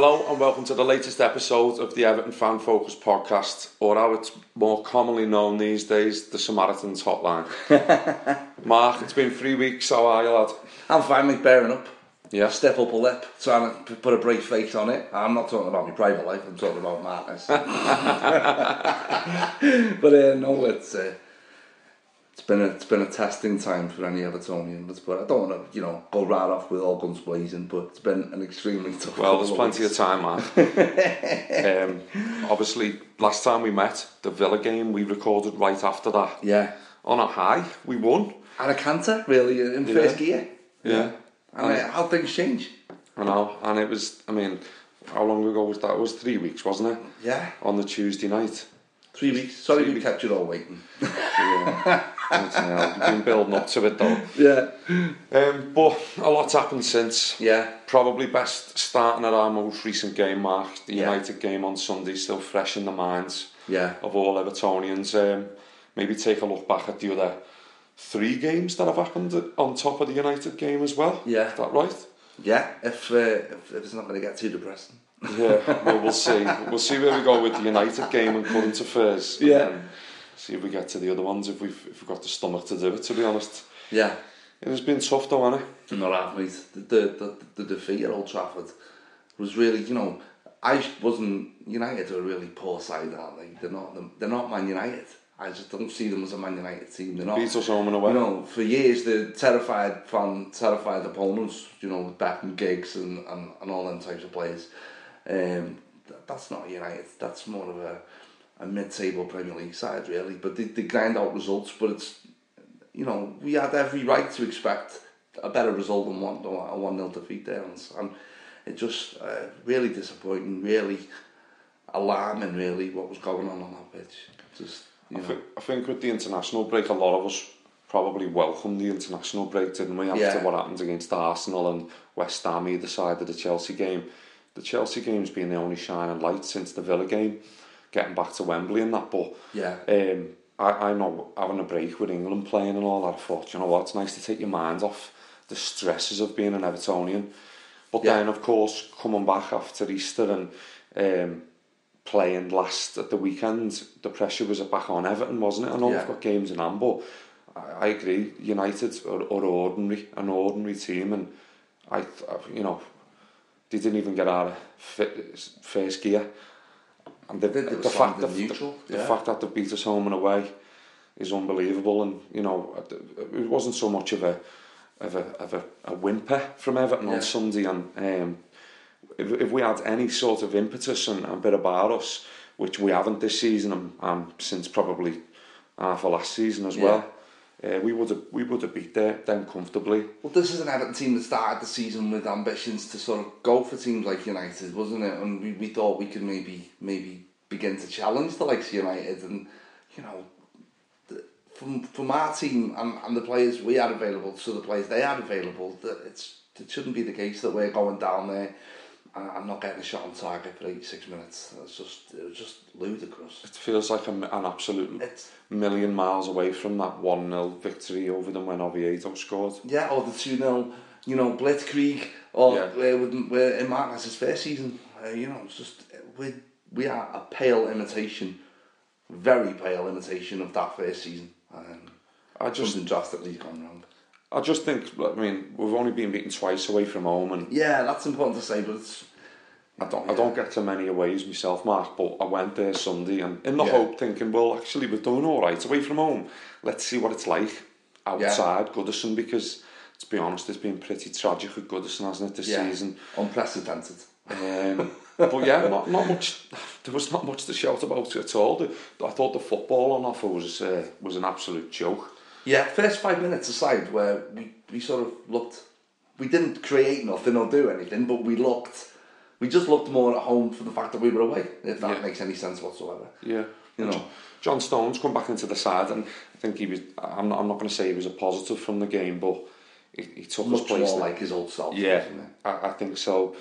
Hello and welcome to the latest episode of the Everton Fan Focus podcast, or how it's more commonly known these days, the Samaritans Hotline. Mark, it's been three weeks, how are you, lad? I'm finally bearing up. Yeah. Step up a lip, trying to put a brave face on it. I'm not talking about my private life, I'm talking about Marcus. but uh, no, it's uh, it's been a, it's been a testing time for any Evertonians. But I don't want to, you know, go right off with all guns blazing. But it's been an extremely tough. Well, there's plenty of time, Mark. um, obviously, last time we met, the Villa game, we recorded right after that. Yeah, On a high, we won. At a canter really in first gear. Yeah. And uh, how things change. I know, and it was, I mean, how long ago was that? It was three weeks, wasn't it? Yeah, On the Tuesday night. three weeks. Sorry Three we weeks. kept you all waiting. Yeah. Bloody hell, We've been building up to it though. Yeah, Um, but a lot's happened since. yeah, Probably best starting at our most recent game, Mark. The Yeah. United game on Sunday, still fresh in the minds yeah. of all Evertonians. Um, maybe take a look back at the other three games that have happened on top of the United game as well. Yeah. Is that right? Yeah, if, uh, if, if it's not going to get too depressing. Yeah, well, we'll see. We'll see where we go with the United game and current affairs. and Yeah. then see if we get to the other ones, if we've, if we've got the stomach to do it, to be honest. Yeah, It has been tough though, hasn't it? not half mate. The, the, the, the defeat at Old Trafford was really, you know, I wasn't, United are a really poor side, aren't they? They're not, they're not Man United. I just don't see them as a Man United team. They're not. Beat us home and away. You know, for years they're terrified fan, terrified opponents. You know, with Beckham, Giggs, and, and, and all them types of players. Um, th- that's not United. That's more of a, a mid-table Premier League side, really. But they, they grind out results. But it's, you know, we had every right to expect a better result than one a one 0 defeat there, and, and it just uh, really disappointing, really alarming, really what was going on on that pitch. Just you I know, think, I think with the international break, a lot of us probably welcomed the international break, didn't we? After Yeah. what happened against Arsenal and West Ham either side of the Chelsea game. The Chelsea game's been the only shining light since the Villa game, getting back to Wembley and that. But Yeah. um, I, I know having a break with England playing and all that, I thought, you know what, it's nice to take your mind off the stresses of being an Evertonian. But Yeah. then, of course, coming back after Easter and um, playing last at the weekend, the pressure was back on Everton, wasn't it? I know Yeah. we've got games in hand, but I, I agree. United are, are ordinary, an ordinary team, and I, you know, they didn't even get out of first gear. And the, they were the fact that neutral, the, yeah. fact that they beat us home and away is unbelievable. And you know, it wasn't so much of a of a of a, a whimper from Everton Yeah. on Sunday, and um, if, if we had any sort of impetus and a bit about us, which we haven't this season and, and since probably half of last season as Yeah. well, uh, we would have we would have beat them, them comfortably. Well, this is an Everton team that started the season with ambitions to sort of go for teams like United, wasn't it? And we, we thought we could maybe maybe begin to challenge the likes of United, and you know, the, from from our team and, and the players we had available to the players they had available, that it's it shouldn't be the case that we're going down there and not getting a shot on target for eighty six minutes. It's just it was just ludicrous. It feels like a, an absolute It's million miles away from that 1 0 victory over them when Oviedo scored. Yeah, or the 2 0, you know, Blitzkrieg, or Yeah. where, with, in Martinez's first season. Uh, you know, it's just, we, we are a pale imitation, very pale imitation of that first season. Um, I just something drastically gone wrong. I just think, I mean, we've only been beaten twice away from home, and Yeah, that's important to say, but it's I don't, I don't get to many aways myself, Mark, but I went there Sunday and in the Yeah. hope thinking, well, actually, we're doing all right away from home. Let's see what it's like outside Goodison because, to be honest, it's been pretty tragic at Goodison, hasn't it, this yeah, season? unprecedented. Um, but yeah, not, not much. There was not much to shout about at all. The, I thought the football on offer was uh, was an absolute joke. Yeah, first five minutes aside, where we, we sort of looked, we didn't create nothing or do anything, but we looked, we just looked more at home for the fact that we were away, if that Yeah. makes any sense whatsoever. Yeah, You know. John Stones come back into the side, and I think he was. I'm not. I'm not going to say he was a positive from the game, but he, he took his Much place. more like his old self. Yeah? I, I think so.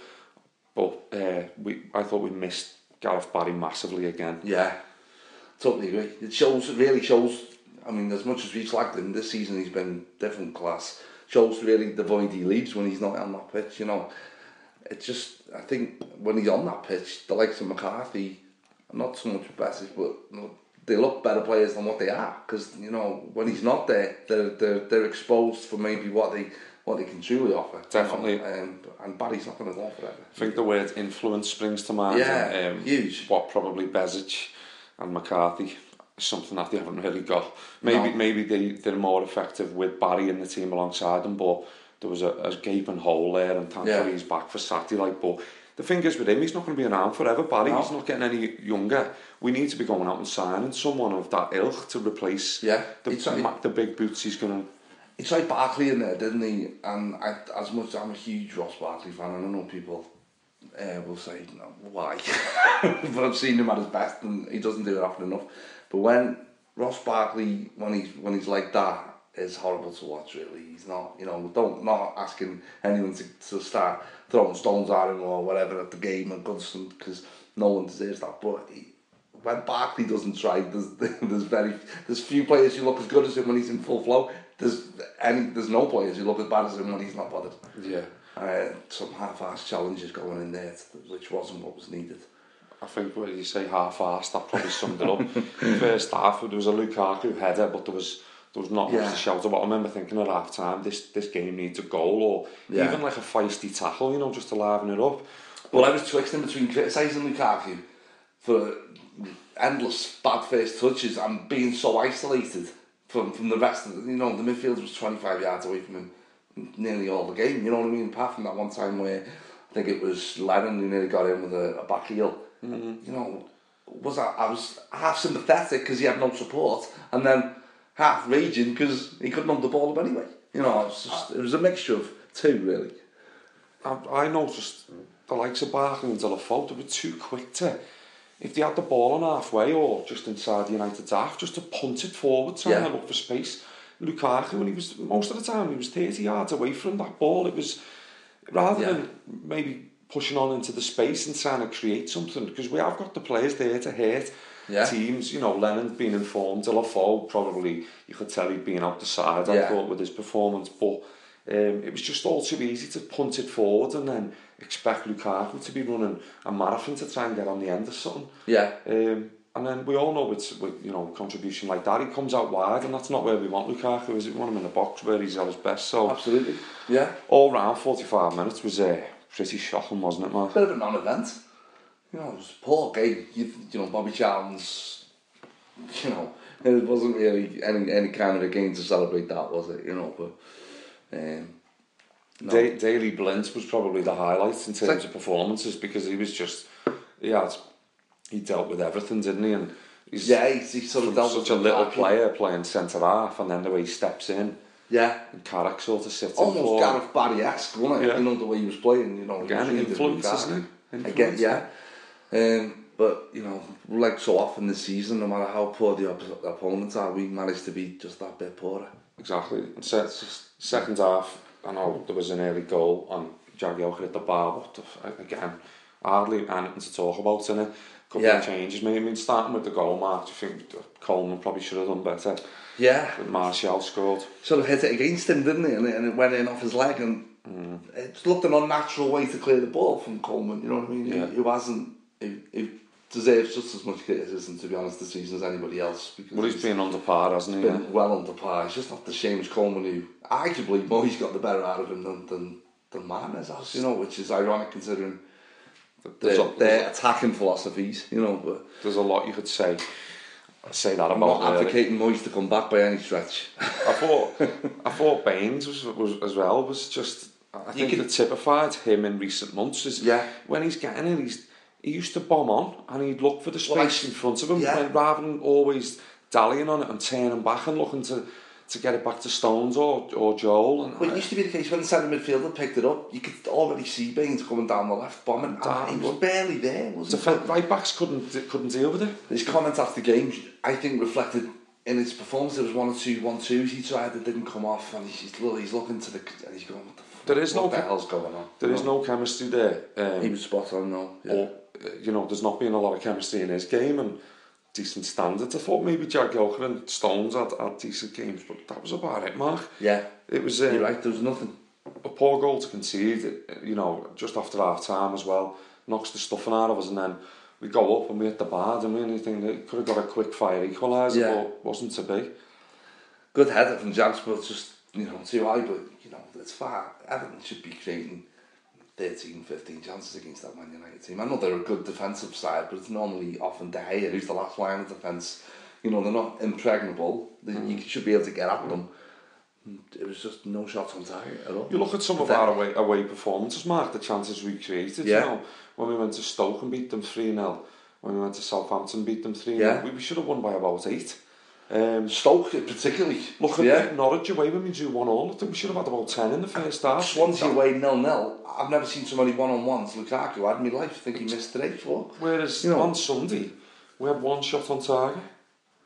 But uh, we, I thought we missed Gareth Barry massively again. Yeah, totally agree. It shows, it really shows. I mean, as much as we slagged him this season, he's been different class. Shows really the void he leaves when he's not on that pitch. You know, it's just I think when he's on that pitch, the likes of McCarthy, not so much Besic, but you know, they look better players than what they are. Because you know, when he's not there, they're they're, they're exposed for maybe what they what they can truly offer. you know. Definitely. Um, and Barry's not going to go that. I think the word influence springs to mind. Yeah, and, um, huge. What probably Besic and McCarthy something that they haven't really got. Maybe No. maybe they, they're more effective with Barry in the team alongside them, but there was a, a gaping hole there, and thankfully Yeah. he's back for Saturday. Like, but the thing is with him, he's not going to be around forever. Barry, No. he's not getting any younger. We need to be going out and signing someone of that ilk to replace Yeah, the, it's like- the big boots he's going to. He tried Barkley in there, didn't he? And I, as much I'm a huge Ross Barkley fan, and I know people uh, will say no, why, but I've seen him at his best, and he doesn't do it often enough. But when Ross Barkley, when he's when he's like that, is horrible to watch. Really, he's not. You know, don't not asking anyone to, to start throwing stones at him or whatever at the game and Goodison because no one deserves that. But he, when Barkley doesn't try, there's there's very there's few players who look as good as him when he's in full flow. There's any there's no players who look as bad as him when he's not bothered. Yeah. Uh, some half-assed challenges going in there, which wasn't what was needed. I think when you say half-assed, that probably summed it up. First half, there was a Lukaku header, but there was there was not Yeah. much to shout about. I remember thinking at half time, this this game needs a goal or Yeah. even like a feisty tackle, you know, just to liven it up. Well, I was twisting between criticising Lukaku for endless bad first touches and being so isolated from, from the rest of the, you know, the midfield was 25 yards away from him nearly all the game, you know what I mean? Apart from that one time where I think it was Lennon who nearly got in with a, a back heel. Mm-hmm. You know, was I, I was half sympathetic because he had no support and then half raging because he couldn't hold the ball up anyway. You know, it was, just, it was a mixture of two, really. I, I noticed the likes of Barkley and Deulofeu, they were too quick to, if they had the ball on halfway or just inside the United's half, just to punt it forward, trying Yeah. to look for space. Lukaku, when he was, most of the time, he was 30 yards away from that ball. It was, rather Yeah. than maybe pushing on into the space and trying to create something, because we have got the players there to hurt Yeah. teams. You know, Lennon's been informed, Deulofeu probably, you could tell he'd been out the side, I Yeah. thought, with his performance, but um, it was just all too easy to punt it forward and then expect Lukaku to be running a marathon to try and get on the end of something. Yeah. Um, and then we all know it's with you know contribution like that he comes out wide and that's not where we want Lukaku is it we want him in the box where he's at his best so Absolutely. Yeah. all round 45 minutes was uh, pretty shocking wasn't it Mark? bit of a non-event. You know, it was a poor game. You, you know, Bobby Charlton's, you know, it wasn't really any any kind of a game to celebrate that, was it? You know, but um, no. Da- Daley Blind was probably the highlight in terms like- of performances because he was just he had he dealt with everything didn't he and he's yeah, he, he sort of dealt such a little player playing centre half and then the way he steps in Yeah, and Carrick sort of in almost Gareth Barry-esque, wasn't it? Yeah. You know the way he was playing. You know, he Again, influence, isn't it? Again, yeah. Um, but you know, like so often this season, no matter how poor the op- opponents are, we managed to be just that bit poorer. Exactly. And se- second half, I know there was an early goal on Jagielka at the bar, but the f- again, hardly anything to talk about in it. Couple Yeah. of changes. Maybe I mean, starting with the goal mark, do you think Coleman probably should have done better? Yeah, But Martial scored. sort of hit it against him, didn't he? And it, and it went in off his leg, and mm. it looked an unnatural way to clear the ball from Coleman. You know what I mean? Yeah. Who, who hasn't, who, who deserves just as much criticism, to be honest, this season as anybody else. Because Well, he's been under par, hasn't he? been Yeah. well under par. It's just not the Seamus Coleman who arguably Moyes got the better out of him than than, than Martinez has, you know, which is ironic considering their, a- their attacking philosophies, you know. But There's a lot you could say. Say that I'm about not advocating Moyes to come back by any stretch. I thought I thought Baines was, was as well was just I think that typified him in recent months is Yeah. when he's getting it he's he used to bomb on and he'd look for the space Well, in front of him yeah. rather than always dallying on it and turning back and looking to to get it back to Stones or or Joel and Well, it used to be the case when the centre midfielder picked it up, you could already see Baines coming down the left, bombing, Down, and he was barely there, wasn't he? Right backs couldn't couldn't deal with it. His comments after games, I think, reflected in his performance. There was one or two one twos he tried that didn't come off, and he's, he's, looking to the and he's going, "What the fuck? There is what no the hell's going on?" There is no chemistry there. Um, He was spot on, no. Yeah. or uh, you know, there's not been a lot of chemistry in his game and decent standards. I thought maybe Jack Yorker and Stones had, had decent games, but that was about it, Mark. Yeah. It was... Um, You're right, there was nothing. A poor goal to concede, you know, just after half-time as well. Knocks the stuffing out of us and then we go up and we hit the bar, didn't we? Anything think that could have got a quick fire equaliser, yeah. but wasn't to be. Good header from Jags, but just, you know, too high, but, you know, it's far. Everton should be creating 13, 15 chances against that Man United team. I know they're a good defensive side, but it's normally often De Gea who's the last line of defence. You know they're not impregnable. They, You mm. should be able to get at them. It was just no shots on target at all. You look at some of our away, away performances, Mark, the chances we created, Yeah. you know, when we went to Stoke and beat them 3-0, when we went to Southampton beat them 3-0, Yeah. we, we should have won by about 8. Um, Stoke particularly. look at yeah. Norwich away when we drew 1 all, I think we should have had about 10 in the first half. Swansea away nil nil. I've never seen so many one on ones. Lukaku had in my life. I think he missed today four. Whereas You know- on Sunday, we had one shot on target.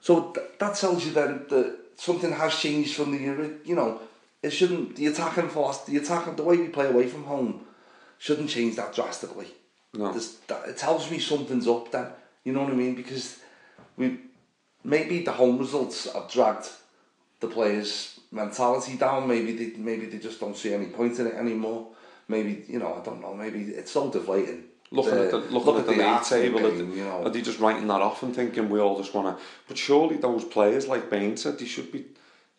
So th- that tells you then that something has changed from the you know it shouldn't the attacking force the attacking the way we play away from home shouldn't change that drastically. No. This, that, it tells me something's up then. You know what I mean? Because we maybe the home results have dragged the players' mentality down. Maybe they maybe they just don't see any point in it anymore. Maybe you know I don't know. Maybe it's so deflating. Looking at the looking at the league the table, game, are, you know. are they just writing that off and thinking we all just want to? But surely those players, like Bain said, they should be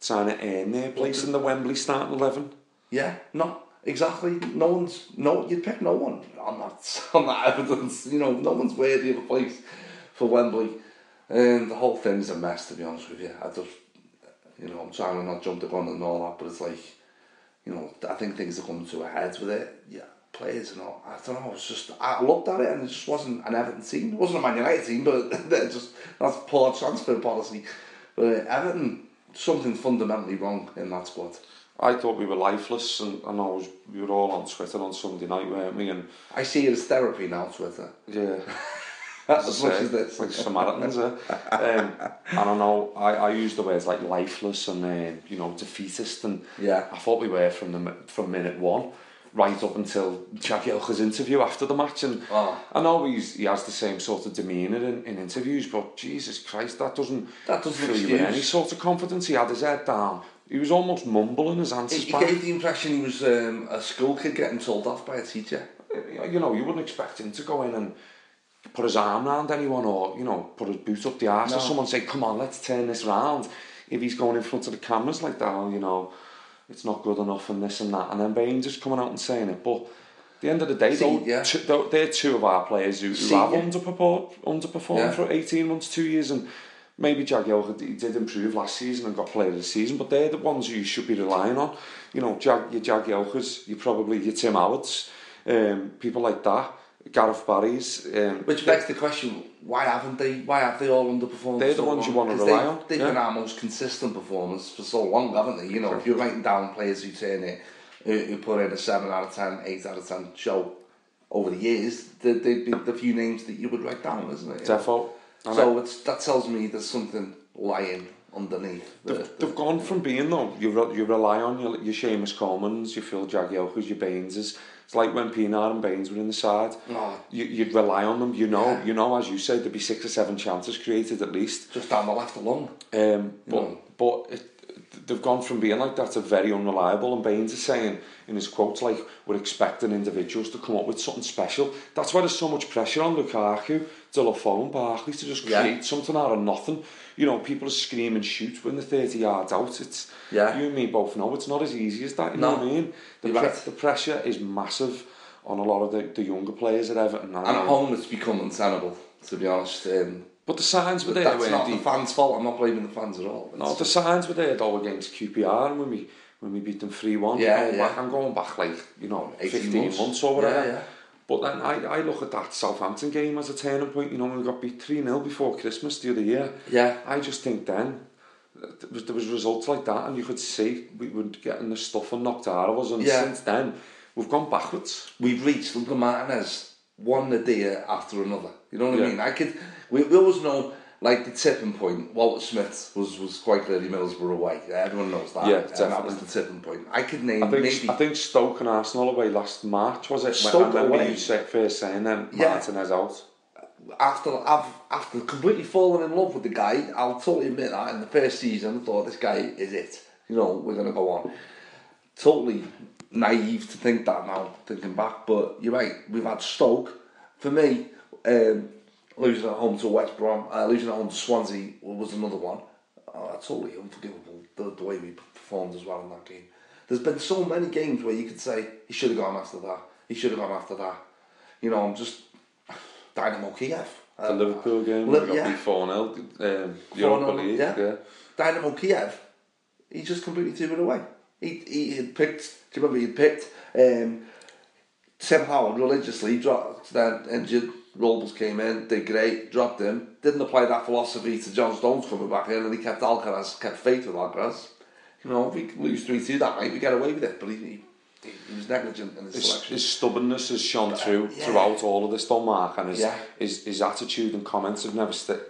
trying to earn their place in the Wembley starting eleven. Yeah, no, exactly. No one's no. You'd pick no one on that on that evidence. You know, no one's worthy of a place for Wembley, and the whole thing's a mess. To be honest with you, I just, you know, I'm trying to not jump the gun and all that, but it's like, you know, I think things are coming to a head with it. Yeah, players and all. I don't know. It's just I looked at it and it just wasn't an Everton team. It wasn't a Man United team, but just that's poor transfer policy. But Everton, something fundamentally wrong in that squad. I thought we were lifeless, and, and I was we were all on Twitter on Sunday night, weren't we? And I see it as therapy now, Twitter. yeah. as much as this. like Samaritans. eh? um, I don't know. I, I use the words like lifeless and um, you know defeatist, and Yeah. I thought we were from the from minute one, right up until Jagielka's interview after the match. And Oh. I know he's he has the same sort of demeanour in, in interviews, but Jesus Christ, that doesn't That doesn't fill you with any sort of confidence. He had his head down. He was almost mumbling his answers he back. gave the impression he was um, a school kid getting told off by a teacher. you know, you wouldn't expect him to go in and put his arm around anyone or, you know, put his boot up the arse No. or someone say, come on, let's turn this round. If he's going in front of the cameras like that, oh, you know, it's not good enough and this and that. And then Bain just coming out and saying it. But at the end of the day, See, though, yeah. two, they're two of our players who, who See, have yeah. underperformed, underperformed Yeah. for 18 months, two years. And maybe Jagielka did improve last season and got player of the season, but they're the ones who you should be relying on. You know, Jag, your Jagielkas, you probably your Tim Howards, um, people like that, Gareth Barry's. Um, Which begs the question: Why haven't they? Why have they all underperformed? They're the so ones you wanna 'Cause rely they, on, They've yeah. been our most consistent performers for so long, haven't they? You know, if you're writing down players who turn it, who, who put in a seven out of 10, 8 out of ten show over the years, they- they'd be the few names that you would write down, isn't it? Defo. And So it's, that tells me there's something lying underneath. the- They've, the- they've gone from being though you re- you rely on your your Seamus Coleman's, your Phil Jagielkas, your Baineses. It's like when Pienaar and Baines were in the side. Oh. You, you'd rely on them. You know, Yeah. you know, as you said, there'd be six or seven chances created at least. just down the left alone. Um, but No. but it, they've gone from being like that to very unreliable. And Baines is saying in his quotes, like, we're expecting individuals to come up with something special. That's why there's so much pressure on Lukaku, Delafoe and Barkley to just create yeah. something out of nothing. You know, people scream and shoot when they're 30 yards out. It's, yeah. You and me both know it's not as easy as that, you no. know what I mean? The, pre right. the pressure is massive on a lot of the, the younger players at Everton. And at home it's become untenable, to be honest. Um, But the signs were there. That's not the fans' fault. I'm not blaming the fans at all. It's no, the signs were there though against QPR when we when we beat them 3-1. Yeah, yeah. Back, I'm going back like, you know, 15 months, months or whatever. Yeah, yeah. But then I, I look at that Southampton game as a turning point. You know, when we got beat 3-0 before Christmas the other year. Yeah. I just think then there was, there was results like that and you could see we were getting the stuff and knocked out of us and Yeah. since then we've gone backwards. we've reached Luca Martinez one a day after another. You know what Yeah. I mean? I could. We, we always know like the tipping point. Walter Smith was was quite clearly Middlesbrough away. Everyone knows that. Yeah, and that was the tipping point. I could name I think, maybe. I think Stoke and Arsenal away last March was it? Stoke I away. you say, first saying then Yeah. Martinez out. after I've after completely fallen in love with the guy, I'll totally admit that in the first season I thought this guy is it. You know, we're gonna go on. Totally naive to think that now, thinking back, but you're right, we've had Stoke. For me, um, losing at home to West Brom, uh, losing at home to Swansea was another one. That's totally unforgivable, the, the way we performed as well in that game. There's been so many games where you could say, he should have gone after that, he should have gone after that. You know, I'm just Dynamo Kiev. The Uh, Liverpool game, Li- we got yeah. 4 0, um, Europa League. yeah. yeah. Dynamo Kiev, he just completely threw it away. He, he had picked, do you remember he had picked um, Tim Howard religiously, dropped, then injured, Robles came in, did great, dropped him, didn't apply that philosophy to John Stones coming back in, and he kept Alcaraz, kept faith with Alcaraz. You know, if we lose 3 2 that night, we get away with it, but he, he, he was negligent in his, His, selection. his stubbornness has shone through yeah. throughout all of this, though, Mark, and his, Yeah. his, his attitude and comments have never st-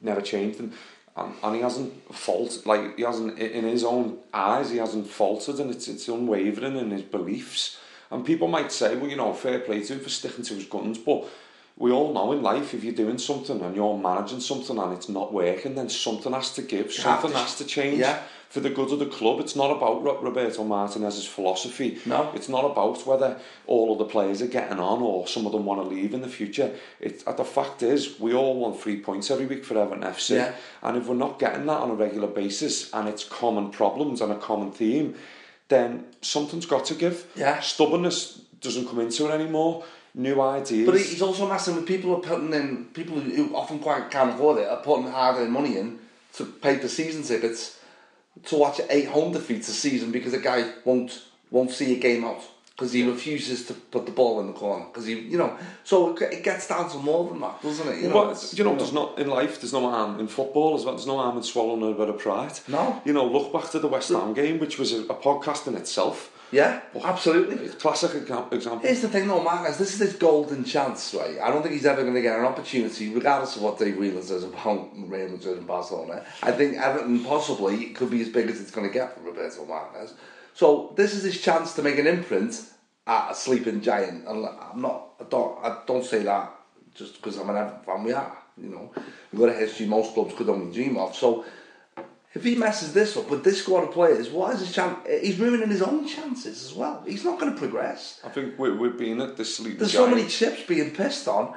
never changed, and, and and he hasn't fault like he hasn't in his own eyes he hasn't faltered, and it's it's unwavering in his beliefs. And people might say, well, you know, fair play to him for sticking to his guns, but we all know in life if you're doing something and you're managing something and it's not working, then something has to give, something to- has to change yeah. for the good of the club. It's not about Ro- Roberto Martinez's philosophy. No. It's not about whether all of the players are getting on or some of them want to leave in the future. It, uh, the fact is, we all want three points every week for Everton FC. Yeah. And if we're not getting that on a regular basis and it's common problems and a common theme, then something's got to give. Yeah. Stubbornness doesn't come into it anymore. New ideas. But he's also messing with people who are putting in people who often quite can't afford it are putting hard money in to pay for season tickets to watch eight home defeats a season because a guy won't won't see a game out because he refuses to put the ball in the corner because he you know so it, gets down to more than that doesn't it you know Well, you know, there's not in life. There's no harm in football as well. There's no harm in swallowing a bit of pride. No. You know, look back to the West Ham game, which was a, a podcast in itself. Yeah absolutely classic example. Here's the thing, though, Marcus. This is his golden chance, right? I don't think he's ever going to get an opportunity, regardless of what Dave Whelan says about Real Madrid and Barcelona. I think Everton possibly could be as big as it's going to get for Roberto Martinez. So this is his chance to make an imprint at a sleeping giant. And I'm not. I don't. I don't say that just because I'm an Everton fan. We are. You know, we've got a history most clubs could only dream of. So. If he messes this up with this squad of players, what is his chance? He's ruining his own chances as well. He's not going to progress. I think we're, we're being at this sleep. There's so many chips being pissed on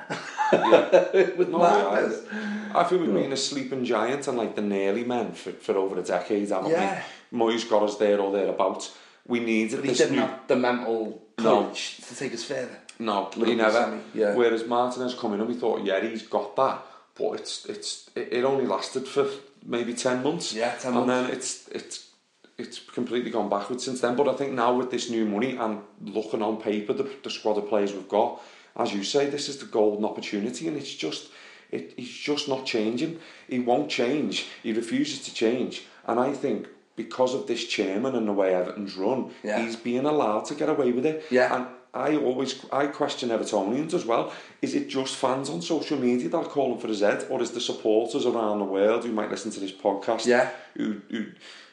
Yeah. with No. I, I think we've been a sleeping giant and like the nearly men for, for over a decade, haven't Yeah. we? Moyes got us there or thereabouts. We needed But he this didn't new... have the mental No. to take us further. No, he never. yeah. Whereas Martinez coming in, we thought, yeah, he's got that, but it's it's it, it only lasted for maybe ten months. Yeah, 10 and months. then it's it's it's completely gone backwards since then. But I think now with this new money and looking on paper, the, the squad of players we've got, as you say, this is the golden opportunity, and it's just it, he's just not changing. He won't change. He refuses to change, and I think. Because of this chairman and the way Everton's run, Yeah. he's being allowed to get away with it. Yeah. And I always I question Evertonians as well. Is it just fans on social media that are calling for a Z, or is the supporters around the world who might listen to this podcast Yeah. who who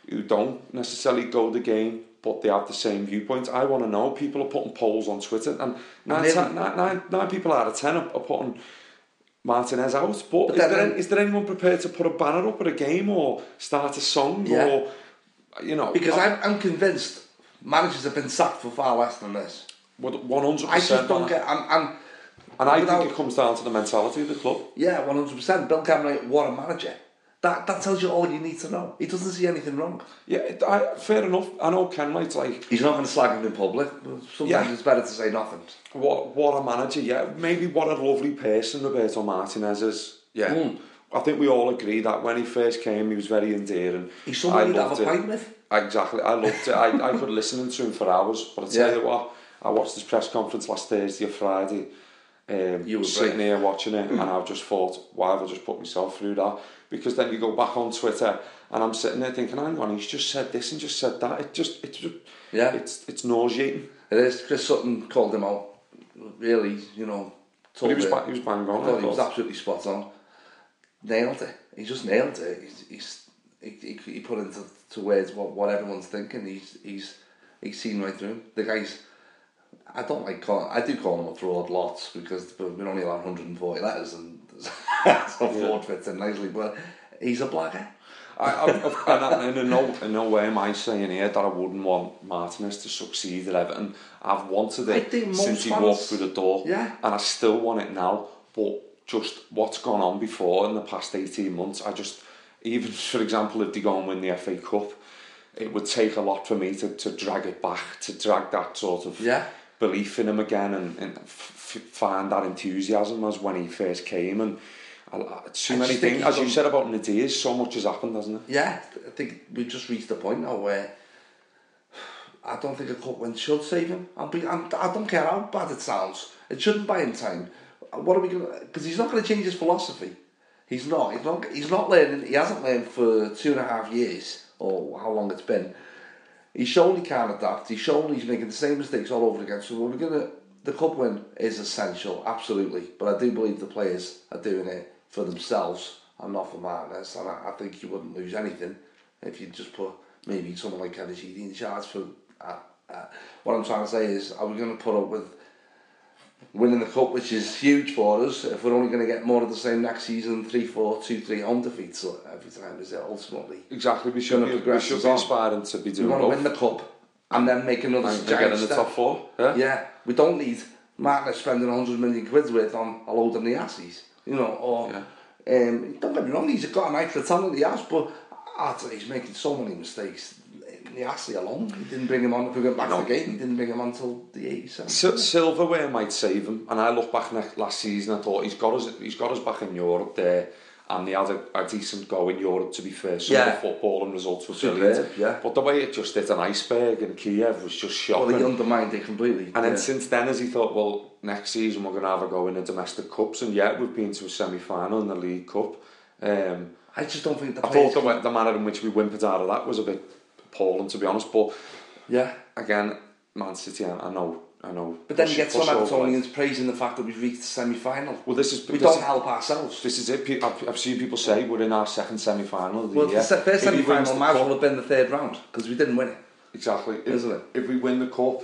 who don't necessarily go the game, but they have the same viewpoint? I want to know. People are putting polls on Twitter, and nine, maybe- ten- nine, nine, nine people out of ten are, are putting. Martinez out, but, But is, there, any- is there anyone prepared to put a banner up at a game or start a song Yeah. or you know, Because I'm, I'm convinced managers have been sacked for far less than this. One hundred I just don't get. I'm, I'm, And I without- think it comes down to the mentality of the club. Yeah, one hundred percent. Bill Cameron, what a manager. That that tells you all you need to know. He doesn't see anything wrong. Yeah, I, fair enough. I know Kenwright's like He's not going to slag him in public. but Sometimes Yeah. it's better to say nothing. what what a manager. Yeah, maybe what a lovely person Roberto Martinez is. Yeah, Mm. I think we all agree that when he first came, he was very endearing. He's someone I you'd have a pint with. Exactly, I loved it. I, I could listen to him for hours. But I tell Yeah. you what, I watched this press conference last Thursday or Friday. Um, You were sitting brave. here watching it, and I've just thought, why have I just put myself through that? Because then you go back on Twitter, and I'm sitting there thinking, hang on, he's just said this and just said that. It just, it's just, Yeah. it's it's nauseating. It is. Chris Sutton called him out. Really, you know. But he was, ba- he was bang on. I thought he was absolutely spot on. Nailed it. He just nailed it. He's, he's he, he, he put into to words what, what everyone's thinking. He's he's he's seen right through him. The guy's. I don't like calling. I do call him a fraud lots because we're only allowed 140 letters and so fraud fits in nicely. But he's a blagger. I, I've, I've, and I, and in, no, in no way am I saying here that I wouldn't want Martinez to succeed at Everton. I've wanted it since he fans- walked through the door. Yeah. And I still want it now. But just what's gone on before in the past 18 months, I just, even for example, if they go and win the FA Cup, it would take a lot for me to, to drag it back, to drag that sort of Yeah. Belief in him again and, and f- find that enthusiasm as when he first came. And I, I, too I many things, as you said about Nadir, so much has happened, hasn't it? Yeah, I think we've just reached a point now where I don't think a cup win should save him. I'll be, I'm, I don't care how bad it sounds. It shouldn't buy him time. What are we going to... Because he's not going to change his philosophy. He's not. He's not. He's not learning. He hasn't learned for two and a half years or how long it's been. He's shown he can't adapt. He's shown he's making the same mistakes all over again. So we're gonna. The cup win is essential, absolutely. But I do believe the players are doing it for themselves and not for Martinez. And I, I think you wouldn't lose anything if you just put maybe someone like Kennedy in charge for. Uh, uh, what I'm trying to say is, are we going to put up with winning the cup, which is huge for us. If we're only going to get more of the same next season, three, four, two, three home defeats uh, every time, is it ultimately? Exactly. We should be, we should be aspiring to be doing. We want to win the cup and then make another and giant get in the step. top four. Yeah. yeah. We don't need Martinez spending 100 million quid worth on a load of Niasis, you know, or. Yeah. Um, don't get me wrong, he's got a nice for talent, the has, but after he's making so many mistakes, Niasse along. he didn't bring him on, if we go back to the game, he didn't bring him on until the 87th. Sil- Silverware might save him, and I look back next, last season. I thought he's got us. He's got us back in Europe there, and they had a, a decent go in Europe. To be fair, some Yeah. of the football and results were Superb, brilliant. yeah. But the way it just hit an iceberg in Kiev was just shocking. Well, he undermined it completely. and then since then, as he thought, well, next season we're going to have a go in the domestic cups, and yet we've been to a semi-final in the League Cup. Um, I just don't think the I thought the, the manner in which we whimpered out of that was a bit appalling, to be honest. But Yeah. again, Man City, I, I know, I know. But then you get some over, like- Evertonians praising the fact that we've reached the semi-final. Well, this is we this- don't help ourselves. This is it. I've, I've seen people say we're in our second semi-final well, year. the first wins semi-final might as well have been the third round because we didn't win it. Exactly. If, Isn't it? If we win the cup,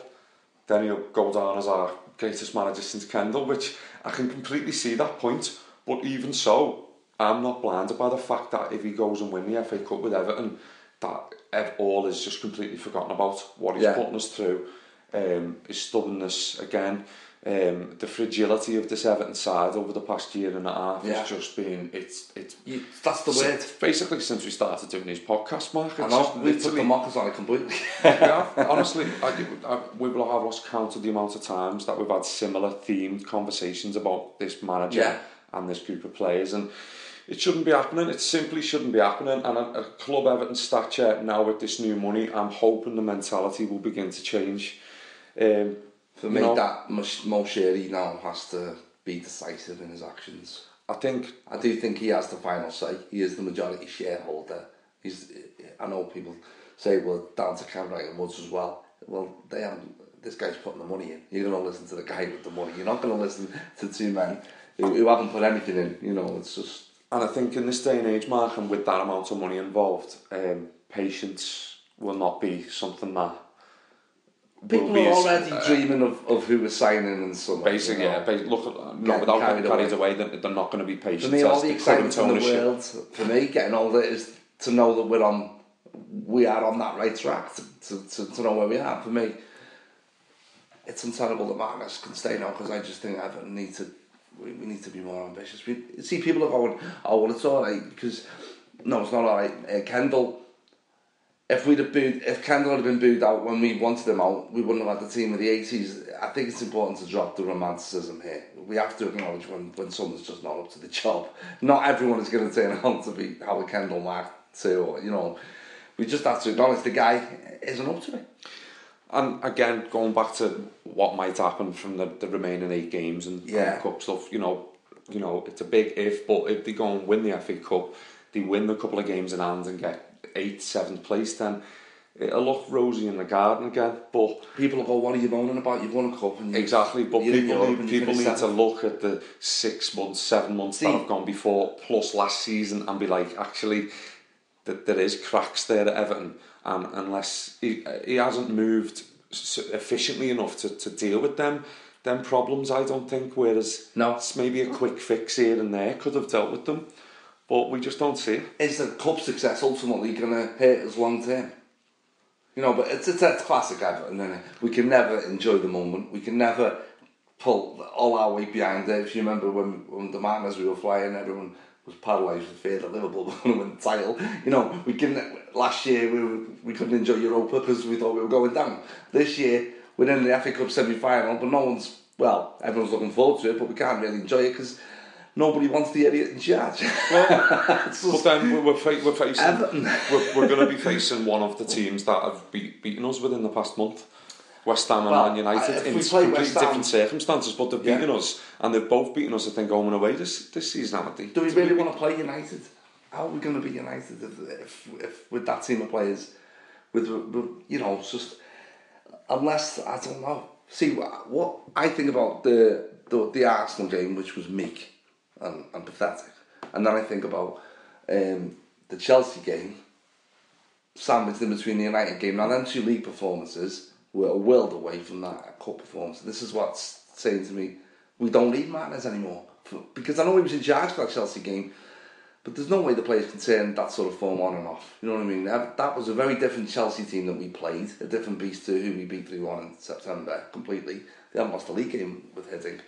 then he'll go down as our greatest manager since Kendall, which I can completely see that point. But even so, I'm not blinded by the fact that if he goes and win the FA Cup with Everton, that ev- all is just completely forgotten about what he's Yeah. putting us through. Um, his stubbornness again, um, the fragility of this Everton side over the past year and a half Yeah. has just been it's it's You, that's the word. Basically, since we started doing these podcasts, Mark, it's I know, we put the mockers on it completely. yeah, honestly, I, I, we will have lost count of the amount of times that we've had similar themed conversations about this manager Yeah. and this group of players, and it shouldn't be happening. It simply shouldn't be happening. And a, a club Everton stature now with this new money, I'm hoping the mentality will begin to change. Um, For me, know, that Mo Sherry now has to be decisive in his actions. I think I do think he has the final say. He is the majority shareholder. He's. I know people say, well, down to Cameron and Woods as well. Well, they haven't. This guy's putting the money in. You're going to listen to the guy with the money. You're not going to listen to two men who, who haven't put anything in. You know, it's just. And I think in this day and age, Mark, and with that amount of money involved, um, patience will not be something that People be are already uh, dreaming of, of who we're signing and so. Basically, you know. yeah. Look, at, no, without carried getting carried away, they're, they're not going to be patient. For me, all the the excitement in the world, for me, getting older, is to know that we're on we are on that right track to, to, to, to know where we are. For me, it's untenable that Martinez can stay now because I just think Everton need to we, we need to be more ambitious. We see people are going, oh well, it's all right because no, it's not all right. Uh, Kendall, if we'd have booed, if Kendall had been booed out when we wanted him out, we wouldn't have had the team of the eighties. I think it's important to drop the romanticism here. We have to acknowledge when when someone's just not up to the job. Not everyone is going to turn out to be Howard Kendall Mark Two, or you know. We just have to acknowledge the guy isn't up to it. And again, going back to what might happen from the, the remaining eight games and Yeah. Cup stuff, you know, you know, it's a big if, but if they go and win the FA Cup, they win a couple of games in hand and get eighth, seventh place, then it'll look rosy in the garden again. But People will go, what are you moaning about? You've won a cup. And Exactly, but people Europe need, and people need to look at the six months, seven months See- that have gone before, plus last season, and be like, actually, that there is cracks there at Everton, and unless he, he hasn't moved efficiently enough to, to deal with them, them problems, I don't think. Whereas No. it's maybe a quick fix here and there could have dealt with them, but we just don't see it. Is the club success ultimately going to hurt us long term? You know, but it's, it's, it's classic Everton, is We can never enjoy the moment. We can never pull all our weight behind it. If you remember when, when the man as we were flying, everyone was paralysed with fear that Liverpool were going to win the title. You know, we can last year we, were, we couldn't enjoy Europa because we thought we were going down. This year we're in the FA Cup semi-final, but no one's well, everyone's looking forward to it, but we can't really enjoy it because nobody wants the idiot in charge. It's But then we're, we're, fa- we're facing, we're, we're going to be facing one of the teams that have beat, beaten us within the past month. West Ham and Well, Man United if in completely Ham- different circumstances, but they've Yeah. beaten us, and they've both beaten us. I think home and away this this season, haven't they? Do we really want to play United? How are we going to be United if, if, if with that team of players, with, with you know, just unless I don't know. See what, what I think about the, the the Arsenal game, which was meek and, and pathetic, and then I think about um, the Chelsea game, sandwiched in between the United game. Now, them two league performances were a world away from that cup performance. This is what's saying to me, we don't need Martinez anymore. Because I know he was in charge for that Chelsea game, but there's no way the players can turn that sort of form on and off. You know what I mean? That, was a very different Chelsea team that we played, a different beast to who we beat 3 1 in September completely. They haven't lost a league game with Hiddink.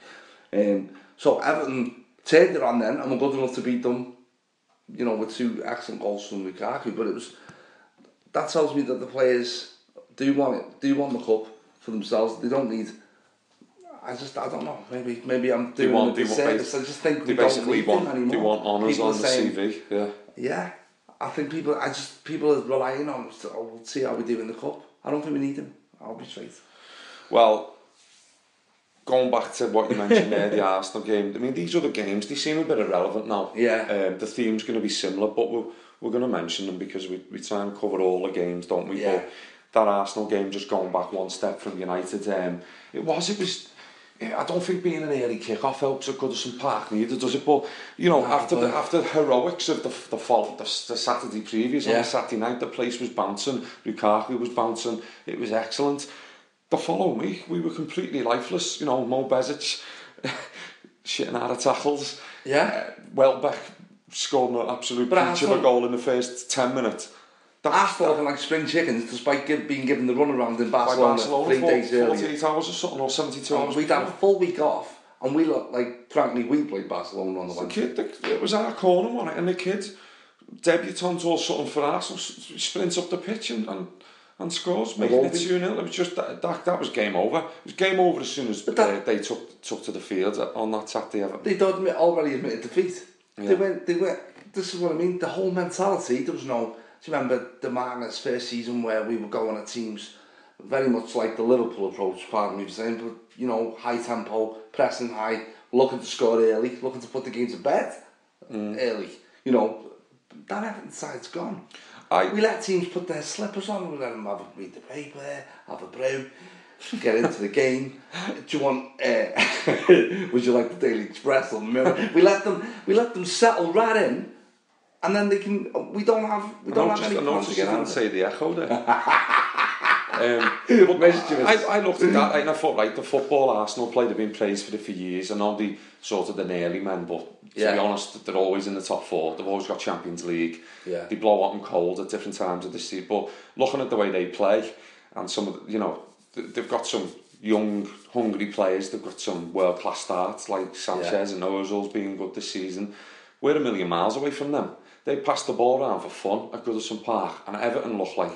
Um, so Everton turned it on then and were good enough to beat them, you know, with two excellent goals from Lukaku. But it was that tells me that the players do want it, do want the cup for themselves. They don't need. I just, I don't know. Maybe, maybe I'm They doing want, a they want, disservice. I just think they we don't basically need them want, anymore. they want honours on are the saying, CV. Yeah. Yeah, I think people. I just people are relying on. So oh, we'll see how we do in the cup. I don't think we need them. I'll be straight. Well, going back to what you mentioned there, the Arsenal game. I mean, these other games they seem a bit irrelevant now. Yeah. Um, the theme's going to be similar, but we're we're going to mention them because we we try and cover all the games, don't we? Yeah. But that Arsenal game, just going back one step from United, um, it was it was. I don't think being an early kick-off helps at Goodison Park neither, does it? But you know, No, after the after the heroics of the the, fall, the, the Saturday previous on Yeah. the Saturday night, the place was bouncing. Lukaku was bouncing. It was excellent. The following week, we were completely lifeless. You know, Mo Besic shitting out of tackles. Yeah. Uh, Welbeck scored an absolute But peach of a goal in the first 10 minutes. That, Arsenal looking like spring chickens, despite give, being given the runaround in Barcelona, Barcelona, three days earlier. 48 hours or something, or 72 hours. We'd had a full week off, and we looked like, frankly, we played Barcelona on the The Wednesday. kid, the, it was our corner, wasn't it? And the kid, debutant or something for Arsenal, sprints up the pitch and, and, and scores, making it 2 0. It was just that, that, that was game over. It was game over as soon as that- uh, they took took to the field on that Saturday. Everton. They'd admit, already admitted defeat. They went, they went, this is what I mean, the whole mentality, there was no, do you remember the Martinez first season where we were going at teams very much like the Liverpool approach, pardon me for saying, but, you know, high tempo, pressing high, looking to score early, looking to put the game to bed early. You know, that Everton side's gone. I- we let teams put their slippers on, we let them have a read the paper, have a brew, get into the game. Do you want? Uh, would you like the Daily Express or the Mirror? We let them. We let them settle right in, and then they can. We don't have. We don't have any I plans noticed to you get out. didn't say the echo there. Um. I, I looked at that and I thought, right, the football Arsenal play, they've been praised for it for years. and all the sort of the nearly men, but to Yeah. be honest, they're always in the top four. They've always got Champions League. Yeah. They blow hot and cold at different times of the season. But looking at the way they play, and some of the, you know, they've got some young, hungry players. They've got some world class starts like Sanchez and Ozil's being good this season. We're a million miles away from them. They passed the ball around for fun at Goodison Park, and Everton looked like.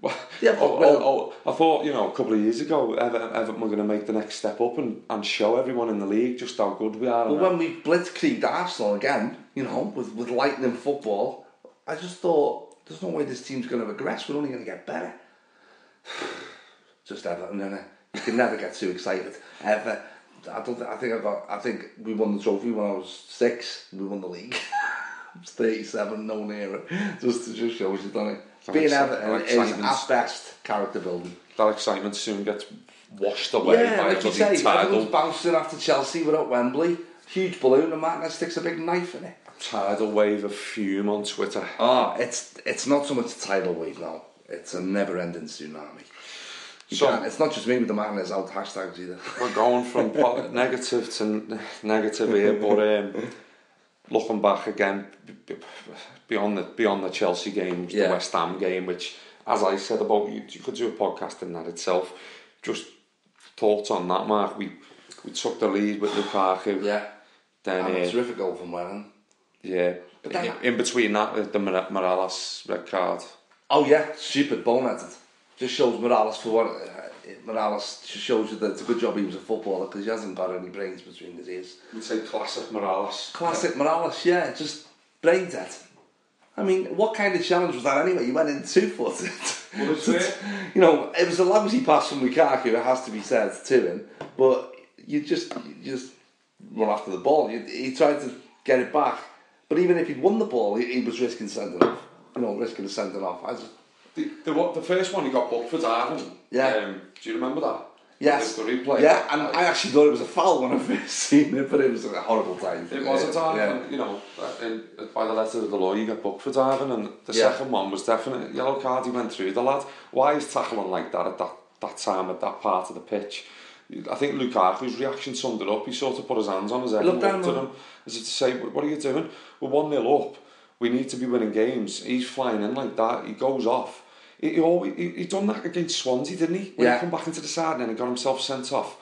Well, Yeah, oh, but- oh, well- oh, oh, I thought you know a couple of years ago Everton, Everton were going to make the next step up and, and show everyone in the league just how good we are. But when we blitzkrieged Arsenal again, you know, with, with lightning football, I just thought, there's no way this team's going to regress. We're only going to get better. Just Everton, innit? You can never get too excited. Ever. I don't. I think I got. I think we won the trophy when I was six. We won the league. I was thirty-seven, no nearer. Just to just shows you done it. That Being Everton is at best character building. that excitement soon gets washed away Yeah, by like you say, tidal, everyone's bouncing after Chelsea without Wembley. Huge balloon, and Martinez sticks a big knife in it. tidal wave of fume on Twitter. Ah, it's it's not so much a tidal wave now. It's a never-ending tsunami. You So- it's not just me with the Martinez out hashtags either. We're going from negative to negative here, but um, looking back again, beyond the beyond the Chelsea game, Yeah. the West Ham game, which, as I said about you, you could do a podcast in that itself. Just thoughts on that, Mark. We we took the lead with Lukaku. Yeah, Then and a uh, terrific goal from Lennon. yeah, But then- in, in between that, uh, the Mor- Mirallas red card. Oh yeah, stupid, boneheaded. Just shows Mirallas for what Mirallas just shows you that it's a good job he was a footballer because he hasn't got any brains between his ears. We'd say classic Mirallas. Classic Mirallas, yeah, just brain dead. I mean, what kind of challenge was that anyway? You went in two footed. Well, it's it. you know, it was a lousy pass from Lukaku, it has to be said to him, but you just you just run after the ball. You, he tried to get it back, but even if he'd won the ball, he, he was risking sending off. You know, risking sending off. I just, The, the, what- the first one he got booked for diving. Yeah. Um, do you remember that? yes, The, replay. yeah, and I actually thought it was a foul when I first seen it, but it was a horrible time. It was a dive, Yeah. and, you know, and by the letter of the law, you get booked for diving, and the Yeah. second one was definitely yellow card. He went through the lad. Why is tackling like that at that, that time at that part of the pitch? I think Lukaku's reaction summed it up. He sort of put his hands on his head Looked and looked at him as if to say, "What are you doing? We're one 0 up. We need to be winning games." He's flying in like that. He goes off. He, he always he, he done that against Swansea, didn't he? When Yeah. he come back into the side and then he got himself sent off.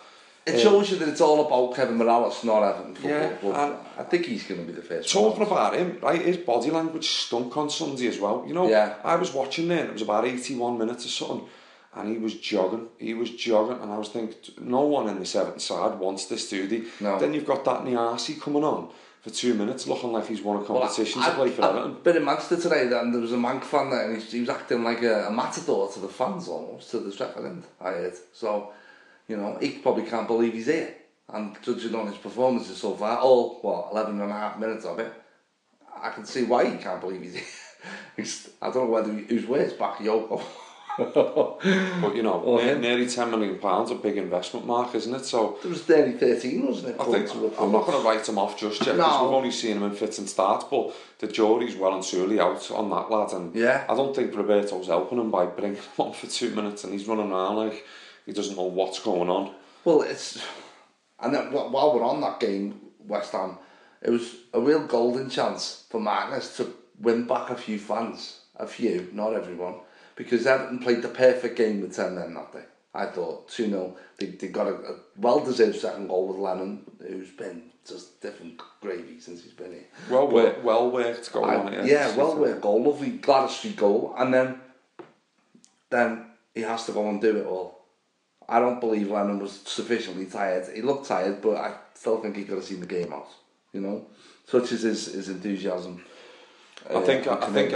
It um, shows you that it's all about Kevin Mirallas, not Everton football. Yeah, but and- I think he's going to be the first. Talking one. about him, right, his body language stunk on Sunday as well. You know, Yeah. I was watching there and it was about 81 minutes or something and he was jogging, he was jogging and I was thinking, no one in the seventh side wants this, do they? No. Then you've got that Niasse coming on for two minutes looking like he's won a competition Well, to play for I, Everton. Been in Manchester today and there was a Mank fan there and he, he was acting like a, a matador to the fans almost, to the end, I heard. So, you know, he probably can't believe he's here. And judging on his performances so far, all, what, 11 and a half minutes of it, I can see why he can't believe he's here. He's, I don't know whether he, who's worse, Bakayoko. But you know, Oh, ne- nearly 10 million pounds, a big investment mark, isn't it? So there was nearly 13, wasn't it? I think I'm not going to write him off just yet because No. we've only seen him in fits and starts. But the jury's well and truly out on that lad, and Yeah. I don't think Roberto's helping him by bringing him on for two minutes, and he's running around like he doesn't know what's going on. Well, it's and then while we're on that game, West Ham, it was a real golden chance for Martinez to win back a few fans, a few, not everyone, because Everton played the perfect game with ten men that day. I thought two 0 They they got a, a well deserved second goal with Lennon, who's been just different gravy since he's been here. Well, worked, well worked goal I- on it. yeah, well worked goal, lovely Gwladys Street goal, and then then he has to go and do it all. I don't believe Lennon was sufficiently tired. He looked tired, but I still think he could have seen the game out. You know, such as his, his enthusiasm. I uh, think I think.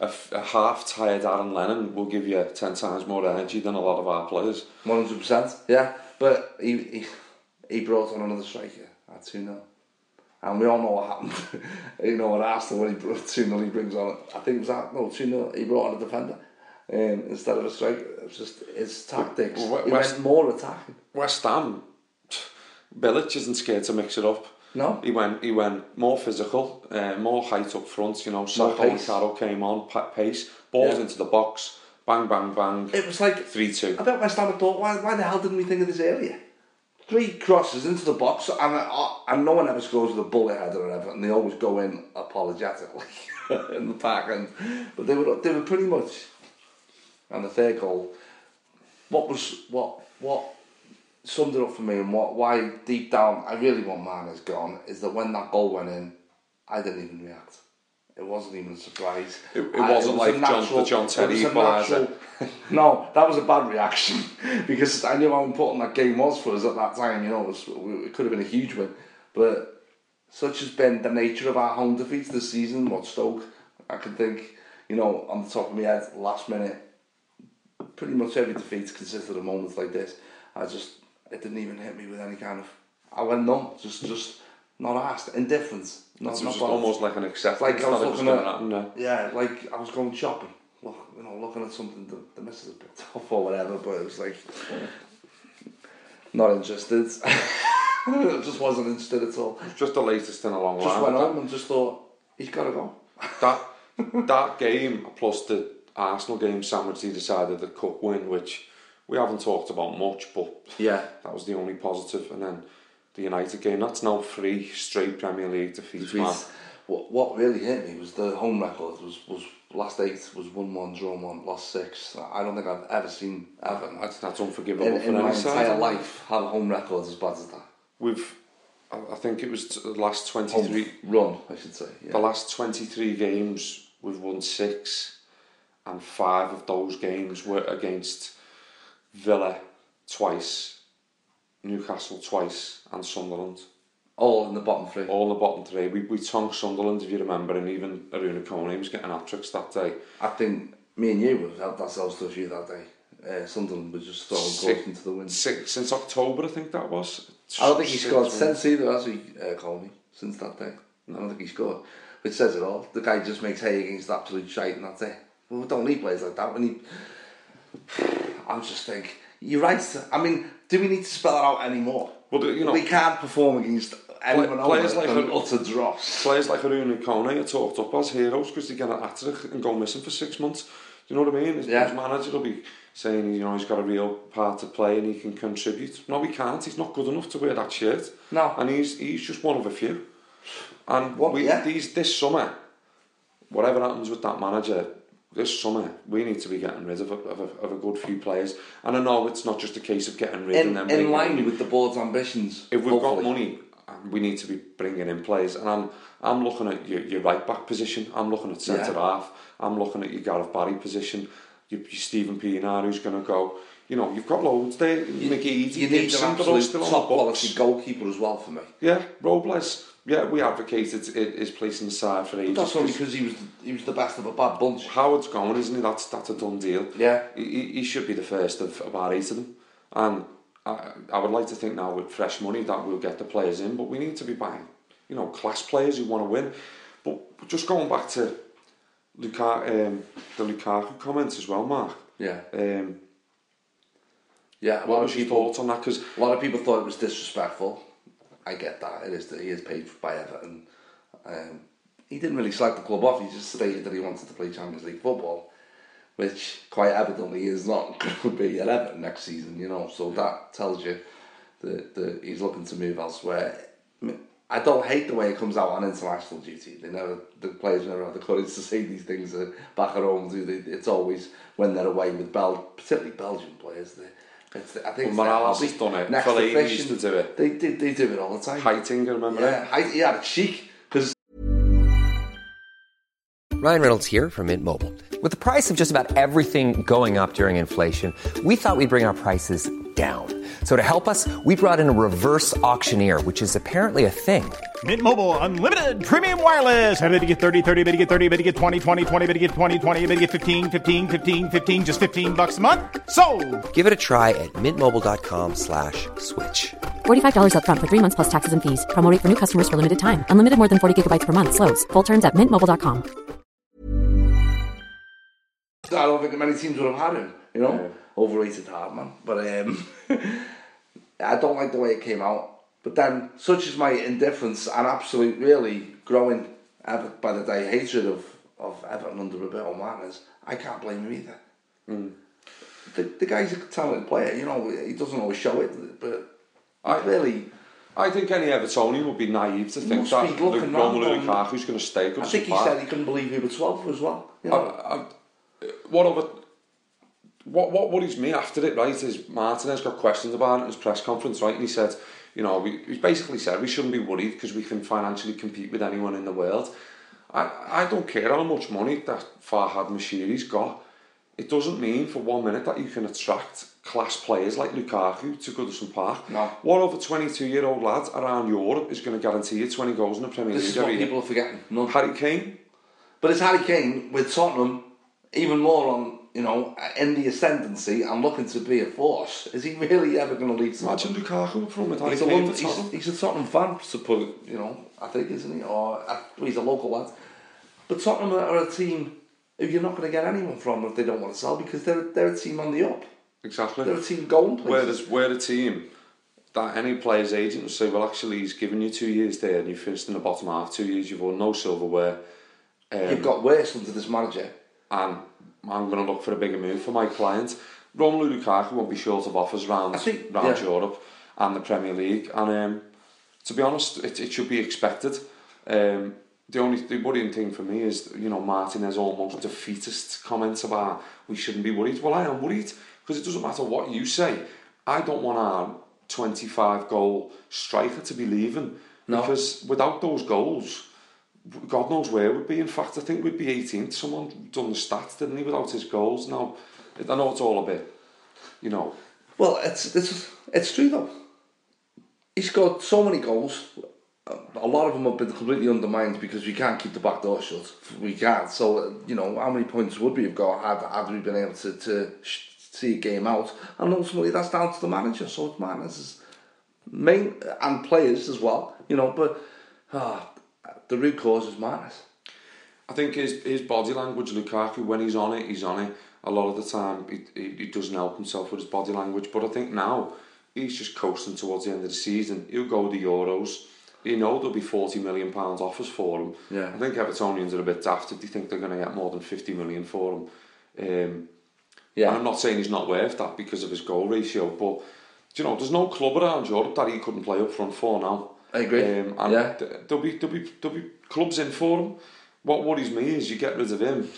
A, a, half tired Aaron Lennon will give you ten times more energy than a lot of our players. One hundred percent, yeah. But he, he he brought on another striker at two 0 and we all know what happened. you know, at Arsenal when he brought two 0 he brings on. I think it was that no two 0 He brought on a defender um, instead of a striker. It was just his tactics. Well, he West- went more attacking. West Ham, Bilic isn't scared to mix it up. No. He went he went more physical, uh, more height up front. You know, Sakho and. Carroll came on, pa- pace, balls Yeah. into the box, bang, bang, bang. It was like 3-2. I bet West Ham thought, why, why the hell didn't we think of this earlier? Three crosses into the box, and, uh, and no one ever scores with a bullet header or ever, and they always go in apologetically in the back end. But they were they were pretty much. And the third goal, what was what what summed it up for me, and what why deep down I really want man has gone is that when that goal went in, I didn't even react. It wasn't even a surprise. It- it I- wasn't was like a John- the John it Terry equaliser. no, that was a bad reaction because I knew how important that game was for us at that time. You know, it, was, it could have been a huge win, but such has been the nature of our home defeats this season. What Stoke, I can think, you know, on the top of my head, last minute, pretty much every defeat consisted of moments like this. I just, it didn't even hit me with any kind of. I went numb, just, just not asked, indifference. Not, It's not just almost like an acceptance. Like I was looking gonna at, no. yeah, like I was going shopping, look, you know, looking at something that the missus had picked up or whatever, but it was like not interested. I just wasn't interested at all. Just the latest in a long Just line. went home and just thought he's got to go. that that game plus the Arsenal game sandwich he decided the cup win, which we haven't talked about much, but Yeah, that was the only positive. And then the United game, that's now three straight Premier League defeats. man. What what really hit me was the home record was was last eight was one one draw one lost six. I don't think I've ever seen Everton That's, that's unforgivable in, for in any my side. entire life have a home record as bad as that. We've, I think it was the last Home 23, run, I should say. Yeah. the last 23 games, we've won six, and five of those games were against Villa twice, Newcastle twice, and Sunderland. All in the bottom three. All in the bottom three. We, we tongued Sunderland, if you remember, and even Arouna Kone was getting hat tricks that day. I think me and you have helped ourselves to a few that day. Uh, Sunderland was just throwing Six- goals into the wind. Six, since October, I think that was. I don't think he scored since either, has he, uh, Kone, since that day? I don't think he scored. Which says it all. The guy just makes hay against absolute shite and that's it. Well, we don't need players like that. We need... I was just think, you're right. I mean, do we need to spell it out anymore? Well, you know- we can't perform against anyone players like him- utter dross. Players like Arouna Kone are talked up as heroes because they get a hat and go missing for six months. Do you know what I mean? His, Yeah. his manager will be saying, you know, he's got a real part to play and he can contribute. No, he can't. He's not good enough to wear that shirt. No. And he's he's just one of a few. And Well, we, yeah. these this summer, whatever happens with that manager, this summer we need to be getting rid of a, of a, of a good few players. And I know it's not just a case of getting rid In, and then in line in- with the board's ambitions. if we've hopefully. got money, um, we need to be bringing in players. And I'm I'm looking at your, your right back position. I'm looking at centre Yeah. half. I'm looking at your Gareth Barry position. Your, your Stephen Pienaar who's going to go. You know, you've got loads there. You, McGee, you need an absolute top quality goalkeeper as well for me. Yeah, Robles. Yeah, we advocated his place in the side for ages. That's only 'cause because he was he was the best of a bad bunch. Howard's gone, isn't he? That's that's a done deal. Yeah. he, he he should be the first of about eight of them, and I, I would like to think now with fresh money that we'll get the players in, but we need to be buying, you know, class players who want to win. But just going back to Luka, um, the Lukaku comments as well, Mark. Yeah, Um, yeah. What was your thoughts on that? Because a lot of people thought it was disrespectful. I get that. It is that he is paid by Everton. Um, he didn't really slag the club off. He just stated that he wanted to play Champions League football, which quite evidently is not going to be at Everton next season. You know, so that tells you that, that he's looking to move elsewhere. I don't hate the way it comes out on international duty. They never, the players never have the courage to say these things back at home. Do they? It's always when they're away with Bel, particularly Belgian players. They, it's, I think Well, it's their Mirallas has done it. Next Fellaini to used to do it. They, they, they do it all the time. Heitinga, remember yeah, Heit- yeah, it's cheek. because Ryan Reynolds here from Mint Mobile. With the price of just about everything going up during inflation, we thought we'd bring our prices down. So to help us, we brought in a reverse auctioneer, which is apparently a thing. Mint Mobile unlimited premium wireless. Ready to get 30, 30, bit to get 30, bit to get 20, 20, 20, bit to get 20, 20, bit to get 15, 15, 15, 15 just 15 bucks a month. So, Give it a try at mintmobile.com slash switch. $45 upfront for three months plus taxes and fees. Promo rate for new customers for limited time. Unlimited more than 40 gigabytes per month. Slows. Full terms at mintmobile.com. I don't think many teams would have had him. You know, overrated hard man. But um, I don't like the way it came out. But then, such is my indifference and absolute, really growing ever by the day hatred of of Everton under Roberto Martinez. I can't blame him either. The, the guy's a talented player, you know, he doesn't always show it, but I really, I think any Evertonian would be naive to think that Romelu Lukaku's going to stay. I think he said he couldn't believe he was 12 as well. You know? I, I, what over, what what worries me after it, right, is Martinez got questions about it in his press conference, right, and he said, you know, we, he basically said we shouldn't be worried because we can financially compete with anyone in the world. I, I don't care how much money that Farhad Moshiri's got. It doesn't mean for one minute that you can attract class players like Lukaku to Goodison Park. No. What over 22 year old lad around Europe is going to guarantee you 20 goals in the Premier this League is what people are forgetting. None. Harry Kane, But it's Harry Kane with Tottenham, even more on, you know, in the ascendancy and looking to be a force. Is he really ever going to leave imagine Tottenham? Lukaku up front with Harry He's a, London, he's, Tottenham. he's a Tottenham fan, it, you know, I think, isn't he? Or uh, he's a local lad. But Tottenham are a team who you're not going to get anyone from if they don't want to sell because they're, they're a team on the up. Exactly. They're a team going places. We're a team that any player's agent will say, well, actually, he's given you two years there and you finished in the bottom half, two years, you've won no silverware. Um, You've got worse under this manager. and I'm going to look for a bigger move for my client. Romelu Lukaku won't be short of offers round, think- round yeah. Europe and the Premier League. And um, to be honest, it, it should be expected. Um, the only the worrying thing for me is, you know, Martinez almost defeatist comments about we shouldn't be worried. Well, I am worried because it doesn't matter what you say. I don't want our 25 goal striker to be leaving No. because without those goals, God knows where we'd be. In fact, I think we'd be 18th. Someone done the stats, didn't he, without his goals? Now, I know it's all a bit, you know, Well, it's, it's, it's true though. He's got so many goals. A lot of them have been completely undermined because we can't keep the back door shut. We can't. So, you know, how many points would we have got had, had we been able to, to see a game out? And ultimately, that's down to the manager. So it's Martinez's main and players as well. You know, but ah, the root cause is Martinez. I think his his body language, Lukaku, when he's on it, he's on it. A lot of the time, he, he, he doesn't help himself with his body language. But I think now he's just coasting towards the end of the season. He'll go the Euros. You know there'll be forty million pounds offers for him. Yeah. I think Evertonians are a bit daft if they think they're going to get more than fifty million for him. Um, Yeah. And I'm not saying he's not worth that because of his goal ratio, but you know, there's no club around Europe that he couldn't play up front for now. I agree. Um, and Yeah. th- there'll be there'll be there'll be clubs in for him. What worries me is you get rid of him.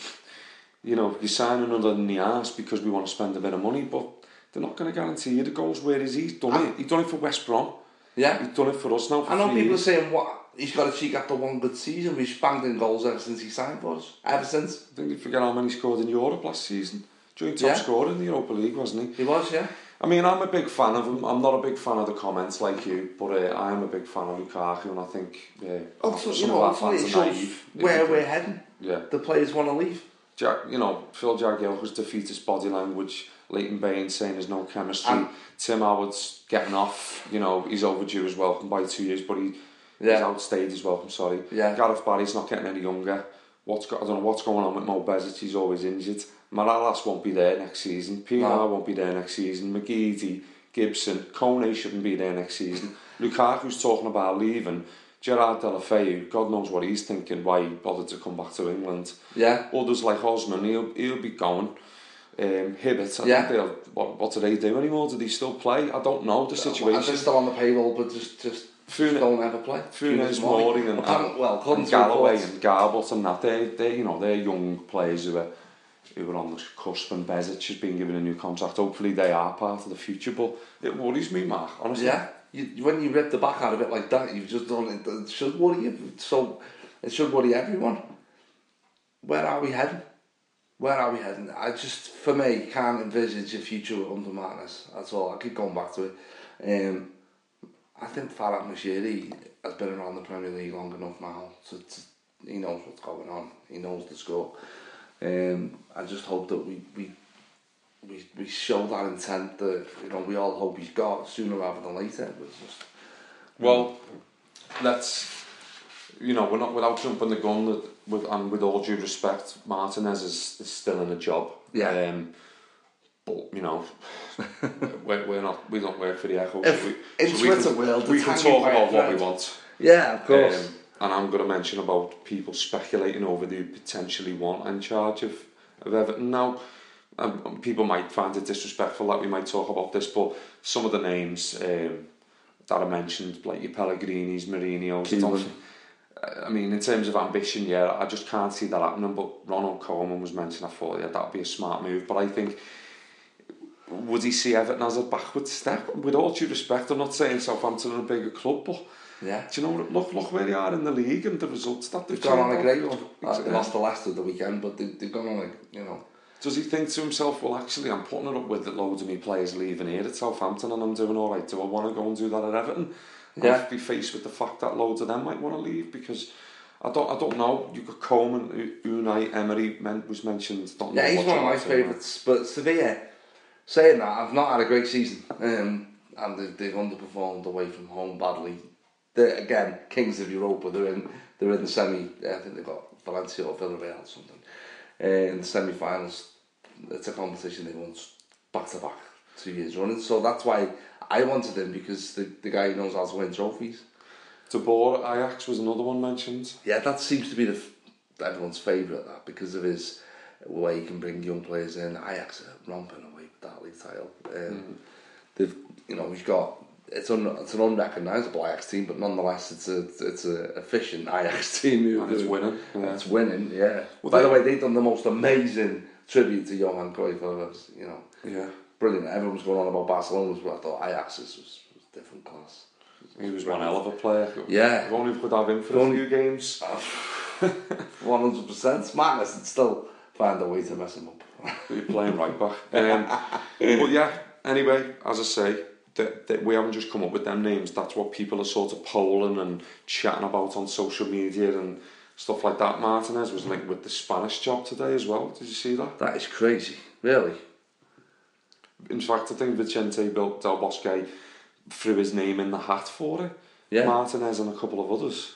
You know, you sign another in the arse because we want to spend a bit of money, but they're not going to guarantee you the goals. Where is he? He's done it. He's done it for West Brom. Yeah. He's done it for us now. For I know people are years. saying what he's got a cheek after one good season. We've banged in goals ever since he signed for us. Ever since I think you forget how many he scored in Europe last season. Joint top Yeah. scorer in the Europa League, wasn't he? he was, yeah. I mean, I'm a big fan of him. I'm not a big fan of the comments like you, but uh, I am a big fan of Lukaku, and I think uh, Also, some you know, of our fans are naive. where we're heading. Yeah. The players want to leave. Jack, you know, Phil Jagielka's defeatist body language, Leighton Baines saying there's no chemistry, And- Tim Howard's getting off, you know, he's overdue as welcome by two years, but he, he's Yeah. outstayed his welcome, sorry. Yeah. Gareth Barry's not getting any younger. What's got, I don't know what's going on with Mo Besic, he's always injured. Mirallas won't be there next season, Pienaar No. won't be there next season, McGeady, Gibson, Kone shouldn't be there next season. Lukaku's talking about leaving. Gerard Deulofeu, God knows what he's thinking, why he bothered to come back to England. Yeah. Others like Osman, he'll, he'll be going. Um, Hibbert, I Yeah. think they'll, what, what do they do anymore? Do they still play? I don't know the And situation. they're still on the payroll, but just just, Fune- don't ever play. Funes Mori and, Apparent- well, and Galloway reports- and Garbutt and that, they, they, you know, they're young players who are, who are on the cusp and Besic has been given a new contract. Hopefully they are part of the future, but it worries me, Mark, honestly. Yeah. You, when you rip the back out of it like that, you've just done it. It should worry you. So it should worry everyone. Where are we heading? Where are we heading? I just, for me, can't envisage a future under Martinez. That's all. I keep going back to it. Um, I think Farhad Moshiri has been around the Premier League long enough now. To, to, he knows what's going on. He knows the score. Um, I just hope that we, we we we show that intent that you know we all hope he's got sooner rather than later. But it's just Well, let's, you know, we're not without jumping the gun. That with and with all due respect, Martinez is, is still in a job. Yeah. Um, but you know, we're, we're not. We don't work for the Echo. If- we, in we Twitter can, world, we can talk about what we want. yeah, of course. Um, and I'm going to mention about people speculating over who potentially want in charge of, of Everton. Now, and and people might find it disrespectful that we might talk about this, but some of the names um, that I mentioned, like your Pellegrini's, Mourinho's, I Koeman. Uh, I mean, in terms of ambition, yeah, I just can't see that happening. But Ronald Koeman was mentioned. I thought, yeah, that'd be a smart move. But I think, would he see Everton as a backward step? With all due respect, I'm not saying Southampton are a bigger club, but Yeah. do you know, look, look where they are in the league and the results that they've They've gone on a great one. Exactly. They lost to Leicester the weekend, but they, they've gone on a, you know. Does he think to himself, well, actually, I'm putting it up with that loads of me players leaving here at Southampton and I'm doing all right. Do I want to go and do that at Everton? And Yeah. be faced with the fact that loads of them might want to leave because I don't, I don't know. You got Coleman, Unai Emery men, was mentioned. Don't Yeah, he's one of my favourites. But Sevilla, saying that, I've not had a great season. Um, and they've, they've underperformed away from home badly. They're, again, kings of Europa. They're in, they're in the semi. I think they've got Valencia or Villarreal or something. Uh, in the semi-finals, it's a competition they won back to back two years running. So that's why I wanted him because the, the guy knows how to win trophies. De Boer Ajax was another one mentioned. Yeah, that seems to be the everyone's favourite that because of his way he can bring young players in. Ajax are romping away with that league title. Um, They've, you know, he's got it's un, it's an unrecognisable Ajax team, but nonetheless, it's a it's a efficient Ajax team. who- And it's winning, yeah. It's winning, yeah. Well, By they- the way, they've done the most amazing tribute to Johan Cruyff. ever, You know, Yeah. brilliant. Everyone's going on about Barcelona, but I thought Ajax's was, was different class. He was one hell of a player. Yeah. If only we could have him for a Only- few games. One hundred percent. Madness, and still find a way to mess him up. You're playing right back. Um, but yeah, anyway, as I say, that, that we haven't just come up with them names. That's what people are sort of polling and chatting about on social media and stuff like that. Martinez was linked with the Spanish job today as well. Did you see that? That is crazy, really. In fact, I think Vicente Del Del Bosque threw his name in the hat for it. Yeah. Martinez and a couple of others.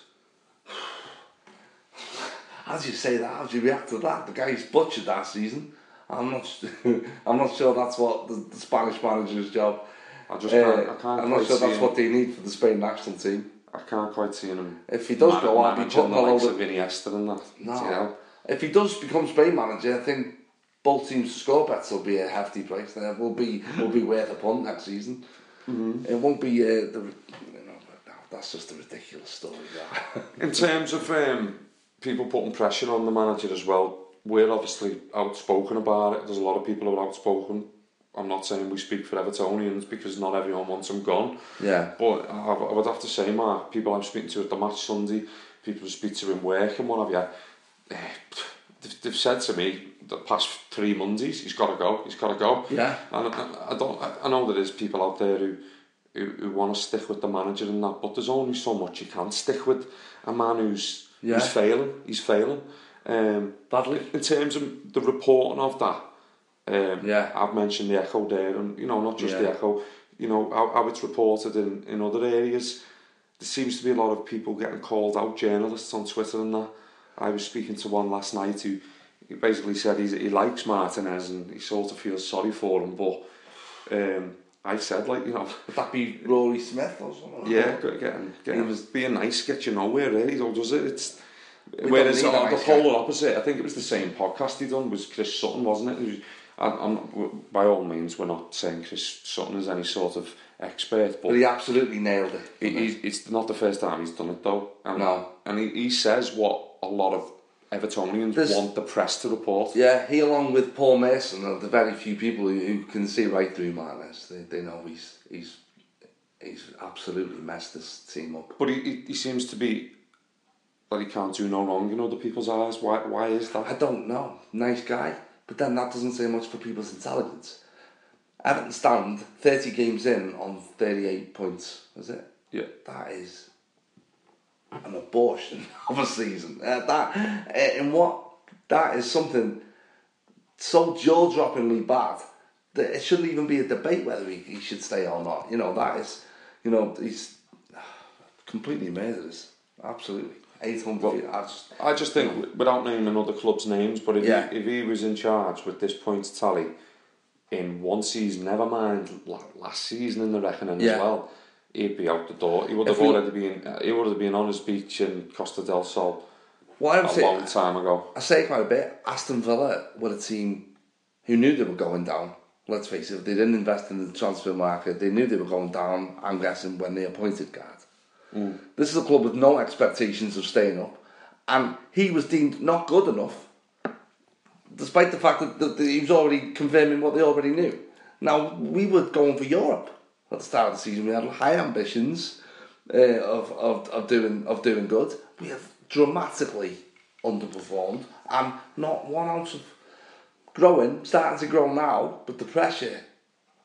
As you say that? How do you react to that? The guy's butchered that season. I'm not. I'm not sure that's what the, the Spanish manager's job. I just can't, I can't I'm quite not sure see that's him. what they need for the Spain national team. I can't quite see him. If he does man- go, I'll be managing putting the a likes load of of- Iniesta and that. No. You know? If he does become Spain manager, I think both teams to score bets will be a hefty price. There will be will be worth a punt next season. Mm-hmm. It won't be uh, the. You know, that's just a ridiculous story. That. In terms of um, people putting pressure on the manager as well, we're obviously outspoken about it. There's a lot of people who are outspoken. I'm not saying we speak for Evertonians because not everyone wants him gone. Yeah. But I, I would have to say, Mark, people I'm speaking to at the match Sunday, people who speak to in work and what have you, eh, they've, they've said to me the past three Mondays, he's got to go, he's got to go. Yeah. And I, I don't. I, I know there is people out there who, who who want to stick with the manager and that, but there's only so much you can stick with a man who's Yeah. who's failing. He's failing. Um, Badly. in terms of the reporting of that. Um, Yeah. I've mentioned the Echo there, and you know not just the Echo. You know how, how it's reported in in other areas. There seems to be a lot of people getting called out, journalists on Twitter and that. I was speaking to one last night who he basically said he's, he likes Martinez and he sort of feels sorry for him, but um, I said like you know. Would that be Rory Smith or something? Yeah, getting, getting He was- being nice gets you nowhere really, though, does it? It's whereas on the nice guy. polar opposite, I think it was the same podcast he done was Chris Sutton, wasn't it? It I'm, I'm, by all means, we're not saying Chris Sutton is any sort of expert, but But he absolutely nailed it. he, he's, it's not the first time he's done it though. And, No. and he, he says what a lot of Evertonians There's- want the press to report. Yeah, he along with Paul Mason are the very few people who, who can see right through Martinez. They, they know he's he's he's absolutely messed this team up. But he, he, he seems to be that he can't do no wrong in other people's eyes. Why? Why is that? I don't know. Nice guy. But then that doesn't say much for people's intelligence. Everton stand 30 games in on 38 points, is it? Yeah. That is an abortion of a season. Uh, that, uh, in what? That is something so jaw-droppingly bad that it shouldn't even be a debate whether he, he should stay or not. You know, that is, you know, he's completely murderous. Absolutely. 800. I just, I just think, without naming other clubs' names, but if, Yeah. he, if he was in charge with this points tally in one season, never mind last season in the reckoning Yeah. as well, he'd be out the door. He would have already been. uh, He would have been on his beach in Costa del Sol what I'm a saying, long time ago. I say quite a bit. Aston Villa were a team who knew they were going down. Let's face it, they didn't invest in the transfer market, they knew they were going down, I'm guessing, when they appointed Garde. This is a club with no expectations of staying up, and he was deemed not good enough, despite the fact that, that he was already confirming what they already knew. Now, we were going for Europe at the start of the season. We had high ambitions uh, of, of, of, doing, of doing good. We have dramatically underperformed, and not one ounce of growing, starting to grow now, but the pressure,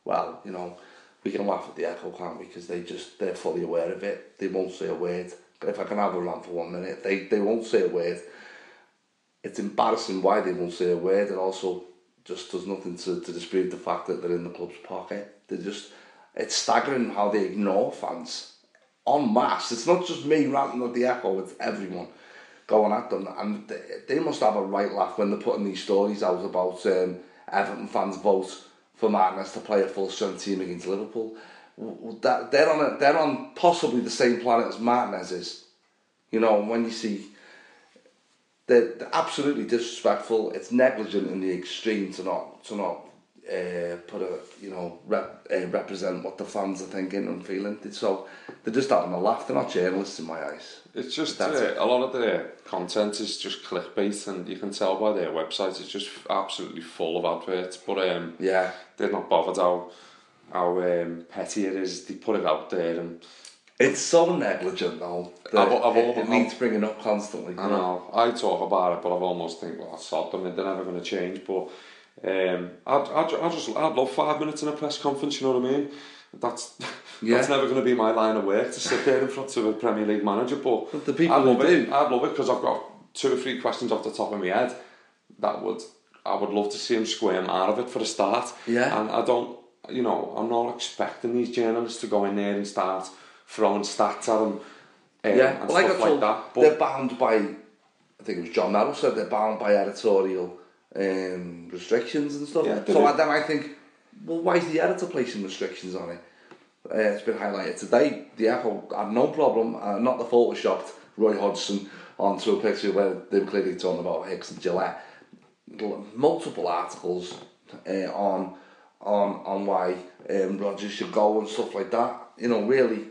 well, you know, we can laugh at the Echo, can't we? Because they just, they're fully aware of it. They won't say a word. If I can have a rant for one minute, they, they won't say a word. It's embarrassing why they won't say a word. It also just does nothing to, to dispute the fact that they're in the club's pocket. They just, it's staggering how they ignore fans en masse. It's not just me ranting at the Echo, it's everyone going at them. And they, they must have a right laugh when they're putting these stories out about um, Everton fans vote for Martinez to play a full strength team against Liverpool. That, they're on a, they're on possibly the same planet as Martinez is. You know, when you see they're, they're absolutely disrespectful. It's negligent in the extreme to not to not uh, put a you know rep, uh, represent what the fans are thinking and feeling. So they're just having a laugh. They're not journalists in my eyes. It's just uh, it. a lot of their content is just clickbait, and you can tell by their website it's just absolutely full of adverts. But um, Yeah. they're not bothered how how um, petty it is. They put it out there, and It's so negligent though. that I've- I've it, it needs bringing up constantly. I know I talk about it, but I've almost think, well, sod them, they're never going to change. But um, I'd, I'd, I'd just I'd love five minutes in a press conference. You know what I mean? That's Yeah. that's never going to be my line of work to sit there in front of a Premier League manager. But, But the people I'd love it. do. I'd love it because I've got two or three questions off the top of my head that would I would love to see him squirm out of it for a start. Yeah. And I don't, you know, I'm not expecting these journalists to go in there and start throwing stats at him. Um, Yeah, and well, I stuff got told like that. But they're bound by, I think it was John Merrill said they're bound by editorial um, restrictions and stuff. Yeah, so. I, then I think, well, why is the editor placing restrictions on it? Uh, it's been highlighted today. The Apple had no problem, uh, not the photoshopped Roy Hodgson onto a picture where they were clearly talking about Hicks and Gillett. Multiple articles uh, on on on why um, Rodgers should go and stuff like that. You know, really.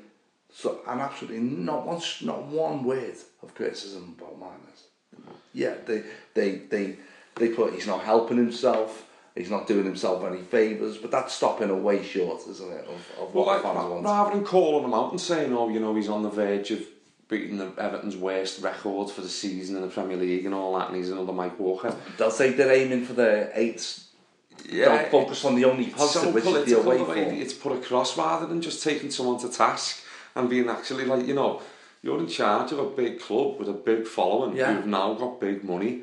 So and absolutely not one not one word of criticism about Martinez. Yeah, they they they they put he's not helping himself. He's not doing himself any favours, but that's stopping a way short, isn't it? Of, of Well, what like, the fans want. rather than calling him out and saying, oh, you know, he's on the verge of beating the Everton's worst record for the season in the Premier League and all that, and he's another Mike Walker. They'll say they're aiming for the eighth. Yeah, Don't focus on the only positive, so which is the away form. it's put across rather than just taking someone to task and being actually like, you know, you're in charge of a big club with a big following Yeah. who've now got big money.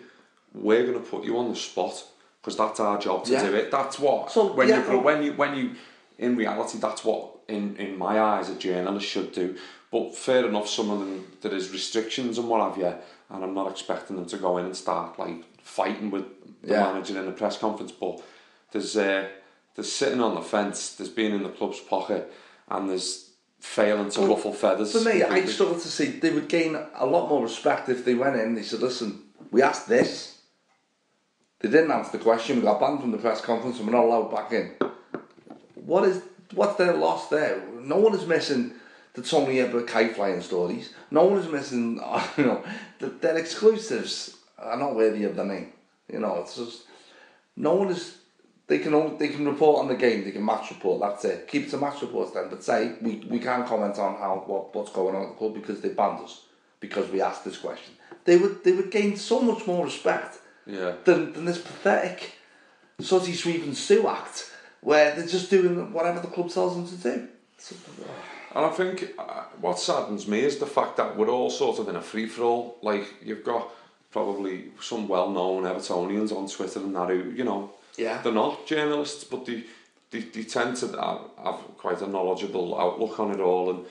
We're going to put you on the spot because that's our job to Yeah. do it. That's what So, when yeah, you when you when you in reality that's what in in my eyes a journalist should do. But fair enough, some of them there is restrictions and what have you, and I'm not expecting them to go in and start like fighting with the Yeah. manager in the press conference. But there's uh, there's sitting on the fence, there's being in the club's pocket, and there's failing to ruffle feathers. For me, I struggle to see they would gain a lot more respect if they went in. They said, "Listen, we asked this. They didn't answer the question. We got banned from the press conference, and we're not allowed back in." What is what's their loss there? No one is missing the Tony Ebert kite flying stories. No one is missing. You know, the, their exclusives are not worthy of the name. You know, it's just no one is. They can only, they can report on the game. They can match report. That's it. Keep it to match reports then. But say we, we can't comment on how what, what's going on at the club because they banned us because we asked this question. They would they would gain so much more respect Yeah. than, than this pathetic Sooty Sweep and Soo act where they're just doing whatever the club tells them to do. And I think uh, what saddens me is the fact that we're all sort of in a free for all. Like you've got probably some well-known Evertonians on Twitter and that who you know Yeah. they're not journalists, but they they, they tend to have, have quite a knowledgeable outlook on it all, and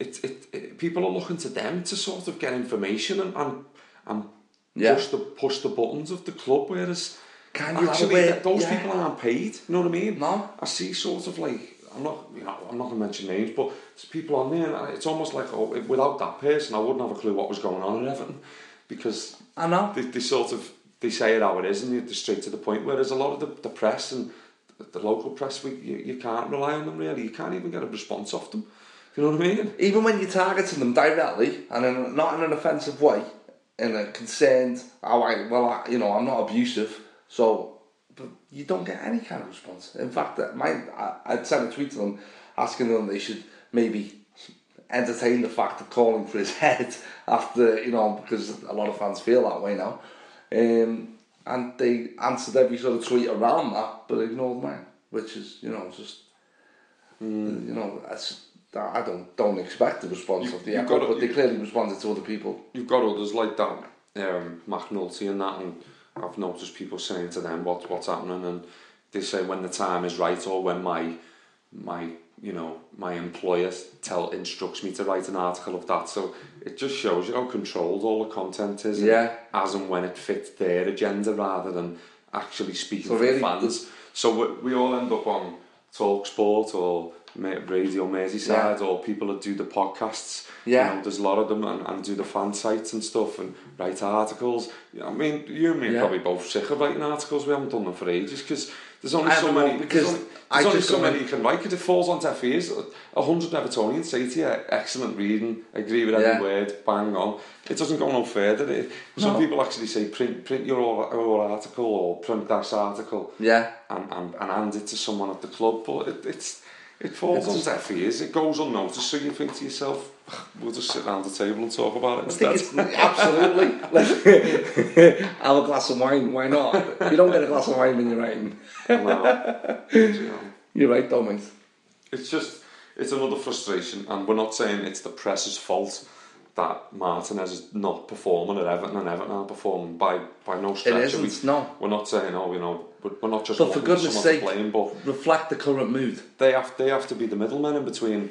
it, it, it people are looking to them to sort of get information and and, and Yeah. push the push the buttons of the club, whereas. Can you Actually, those yeah. people aren't paid. You know what I mean? No. I see sort of like I'm not, you know, I'm not going to mention names, but there's people on there, and it's almost like oh, if- without that person, I wouldn't have a clue what was going on at Everton, because I know. they, they sort of they say it how it is and they're straight to the point. Whereas a lot of the, the press and the, the local press, we, you, you can't rely on them really. You can't even get a response off them. You know what I mean? even when you're targeting them directly and in, not in an offensive way, in a concerned, oh, I, well, I, you know, I'm not abusive, so but you don't get any kind of response. In fact, that my I, I'd sent a tweet to them asking them they should maybe entertain the fact of calling for his head after, you know, because a lot of fans feel that way now. Um, and they answered every sort of tweet around that, but ignored mine, which is, you know, just, you know, that's, I don't don't expect the response You- of the you've echo, got to- but they clearly responded to other people. You've got others like that, um, McNulty and that, and I've noticed people saying to them what what's happening, and they say when the time is right or when my my you know my employer tell instructs me to write an article of that. So it just shows you how controlled all the content is, and Yeah. as and when it fits their agenda rather than actually speaking So for really fans. So we, we all end up on Talk Sport or Radio Merseyside Yeah. or people that do the podcasts. Yeah. You know, there's a lot of them and, and do the fan sites and stuff and write articles. You know, I mean, you and me are probably both sick of writing articles. We haven't done them for ages because there's only I so many. because there's only, I there's only so many you can write because it falls on deaf ears. A hundred Evertonians say to you, excellent reading, agree with every Yeah. word, bang on. It doesn't go no further. It, some people actually say print print your, your article or print this article Yeah. and, and, and hand it to someone at the club, but it, it's it falls It's on deaf ears. It goes unnoticed, so you think to yourself, we'll just sit around the table and talk about it instead. it's absolutely. Have a glass of wine. Why not? You don't get a glass of wine when you're writing. No. You're right, though, mate. it's just it's another frustration, and we're not saying it's the press's fault that Martinez is not performing at Everton and Everton aren't performing by by no stretch. isn't, we, no. We're not saying oh you know we're, we're not just But for goodness sake, blame, but reflect the current mood. they have they have to be the middlemen in between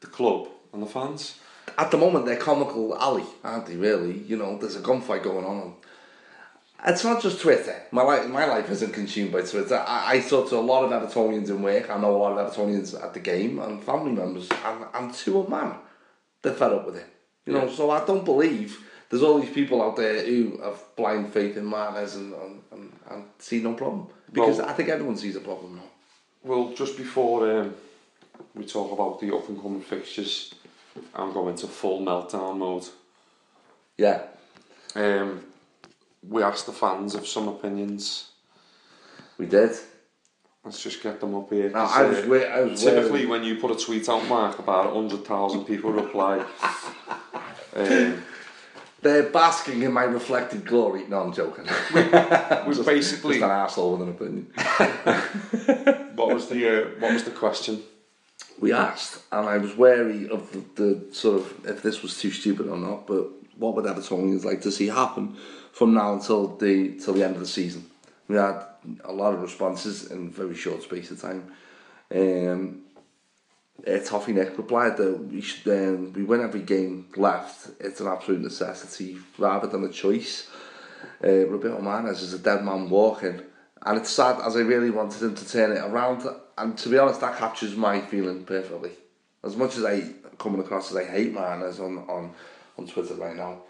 the club and the fans. At the moment, they're Comical Ali, aren't they? Really, you know, there's a gunfight going on. It's not just Twitter. My life, my life isn't consumed by Twitter. I, I talk to a lot of Evertonians in work. I know a lot of Evertonians at the game and family members, and, and to a man, they're fed up with it. You know, Yeah. so I don't believe there's all these people out there who have blind faith in Martinez and, and, and, see no problem because Well- I think everyone sees a problem now. Well, just before um, we talk about the up and coming fixtures, I'm going to full meltdown mode. Yeah, Um, we asked the fans of some opinions. we did. Let's just get them up here. No, I was uh, I was typically wearing- when you put a tweet out, Mark, about hundred thousand people reply. um, They're basking in my reflected glory. No, I'm joking. we basically Just an asshole with an opinion. what was the uh, what was the question? we asked, and I was wary of the, the sort of if this was too stupid or not. But what would Evertonians like to see happen from now until the till the end of the season? We had a lot of responses in a very short space of time. Um, uh, Toffee Nick replied that we should um, we win every game left. It's an absolute necessity rather than a choice. Uh, Roberto Martinez is a dead man walking, and it's sad as I really wanted him to turn it around. And to be honest, that captures my feeling perfectly. As much as I coming across as I hate Martinez on on, on Twitter right now,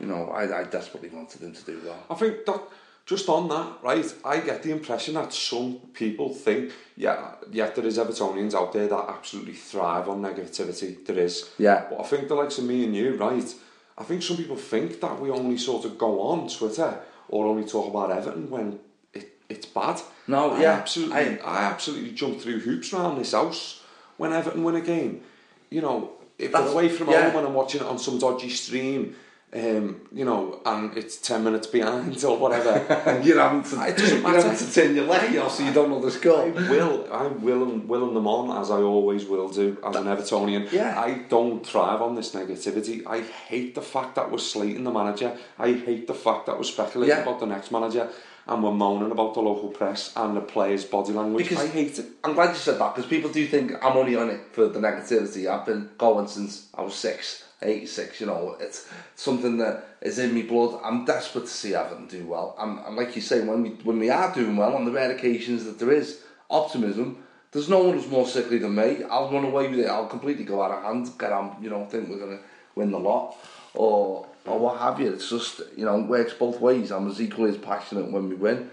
you know, I, I desperately wanted him to do well. I think that just on that, right, I get the impression that some people think, yeah, yeah, there is Evertonians out there that absolutely thrive on negativity. There is. Yeah. But I think the likes of me and you, right, I think some people think that we only sort of go on Twitter or only talk about Everton when it, it's bad. No, I yeah, Absolutely, I- I, absolutely jump through hoops around this house when Everton win a game. You know, if I'm away from yeah. home and I'm watching it on some dodgy stream, um, you know, and it's 10 minutes behind or whatever. And you're having to, It doesn't matter. you're having to turn your leg off so you don't know the score. will I will and willing them on as I always will do as an Evertonian. Yeah. I don't thrive on this negativity. I hate the fact that we're slating the manager. I hate the fact that we're speculating Yeah. about the next manager and we're moaning about the local press and the players' body language. Because I hate it. I'm glad you said that because people do think I'm only on it for the negativity. I've been going since I was six, 86, you know. It's something that is in me blood. I'm desperate to see Everton do well. And, and like you say, when we when we are doing well, on the rare occasions that there is optimism, there's no one who's more sickly than me. I'll run away with it. I'll completely go out of hand, get on, you know, think we're going to win the lot. Or or what have you. It's just you know it works both ways. I'm as equally as passionate when we win,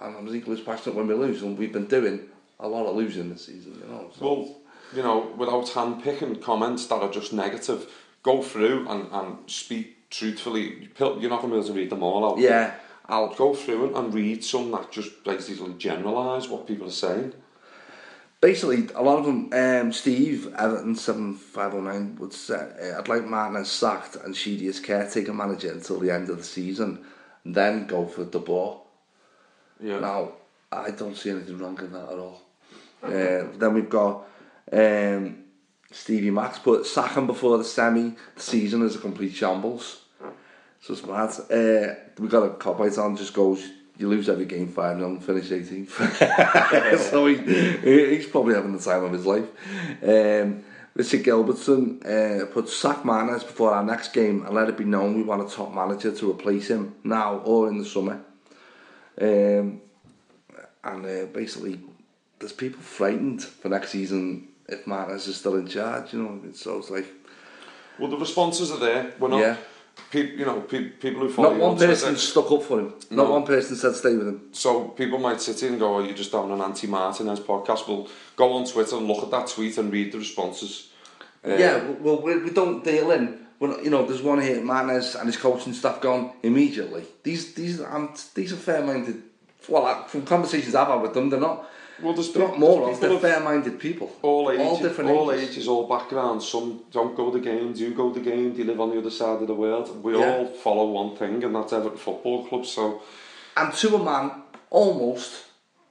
and I'm as equally as passionate when we lose. And we've been doing a lot of losing this season. You know. So. Well, you know, without handpicking comments that are just negative, go through and, and speak truthfully. You're not going to be able to read them all out. Yeah. I'll go through and, and read some that just basically generalise what people are saying. basically, a lot of them, um, Steve, Everton 7509, would say, uh, I'd like Martinez sacked and Sheedy as caretaker manager until the end of the season, and then go for De Boer. Yeah. Now, I don't see anything wrong in that at all. Uh, then we've got um, Stevie Max put sack him before the semi. The season is a complete shambles. So it's mad. Uh, we got a cop out on just goes. You lose every game five 0 and finish 18th. so he, he- he's probably having the time of his life. Um, Richard Gilbertson uh, put sack Martinez before our next game and let it be known we want a top manager to replace him now or in the summer. Um, and uh, basically, there's people frightened for next season if Martinez is still in charge. You know, it's, so it's like Well, the responses are there. We're not. Yeah. Peop, you know, pe- people who follow not one person stuck up for him. Not No. one person said stay with him. So people might sit here and go, "Oh, you're just having an anti-Martinez podcast." Well, go on Twitter and look at that tweet and read the responses. Uh, yeah, well, we, we don't deal in. We're not, you know, there's one here, Martinez and his coaching staff gone immediately. These these um, these are fair-minded. Well, from conversations I've had with them, they're not. Well, there's not morons. there's They're of fair-minded people. all ages, all different all ages. ages, all backgrounds. Some don't go to the game, do go to the game, do live on the other side of the world. We Yeah. all follow one thing, and that's Everton Football Club. So And to a man, almost,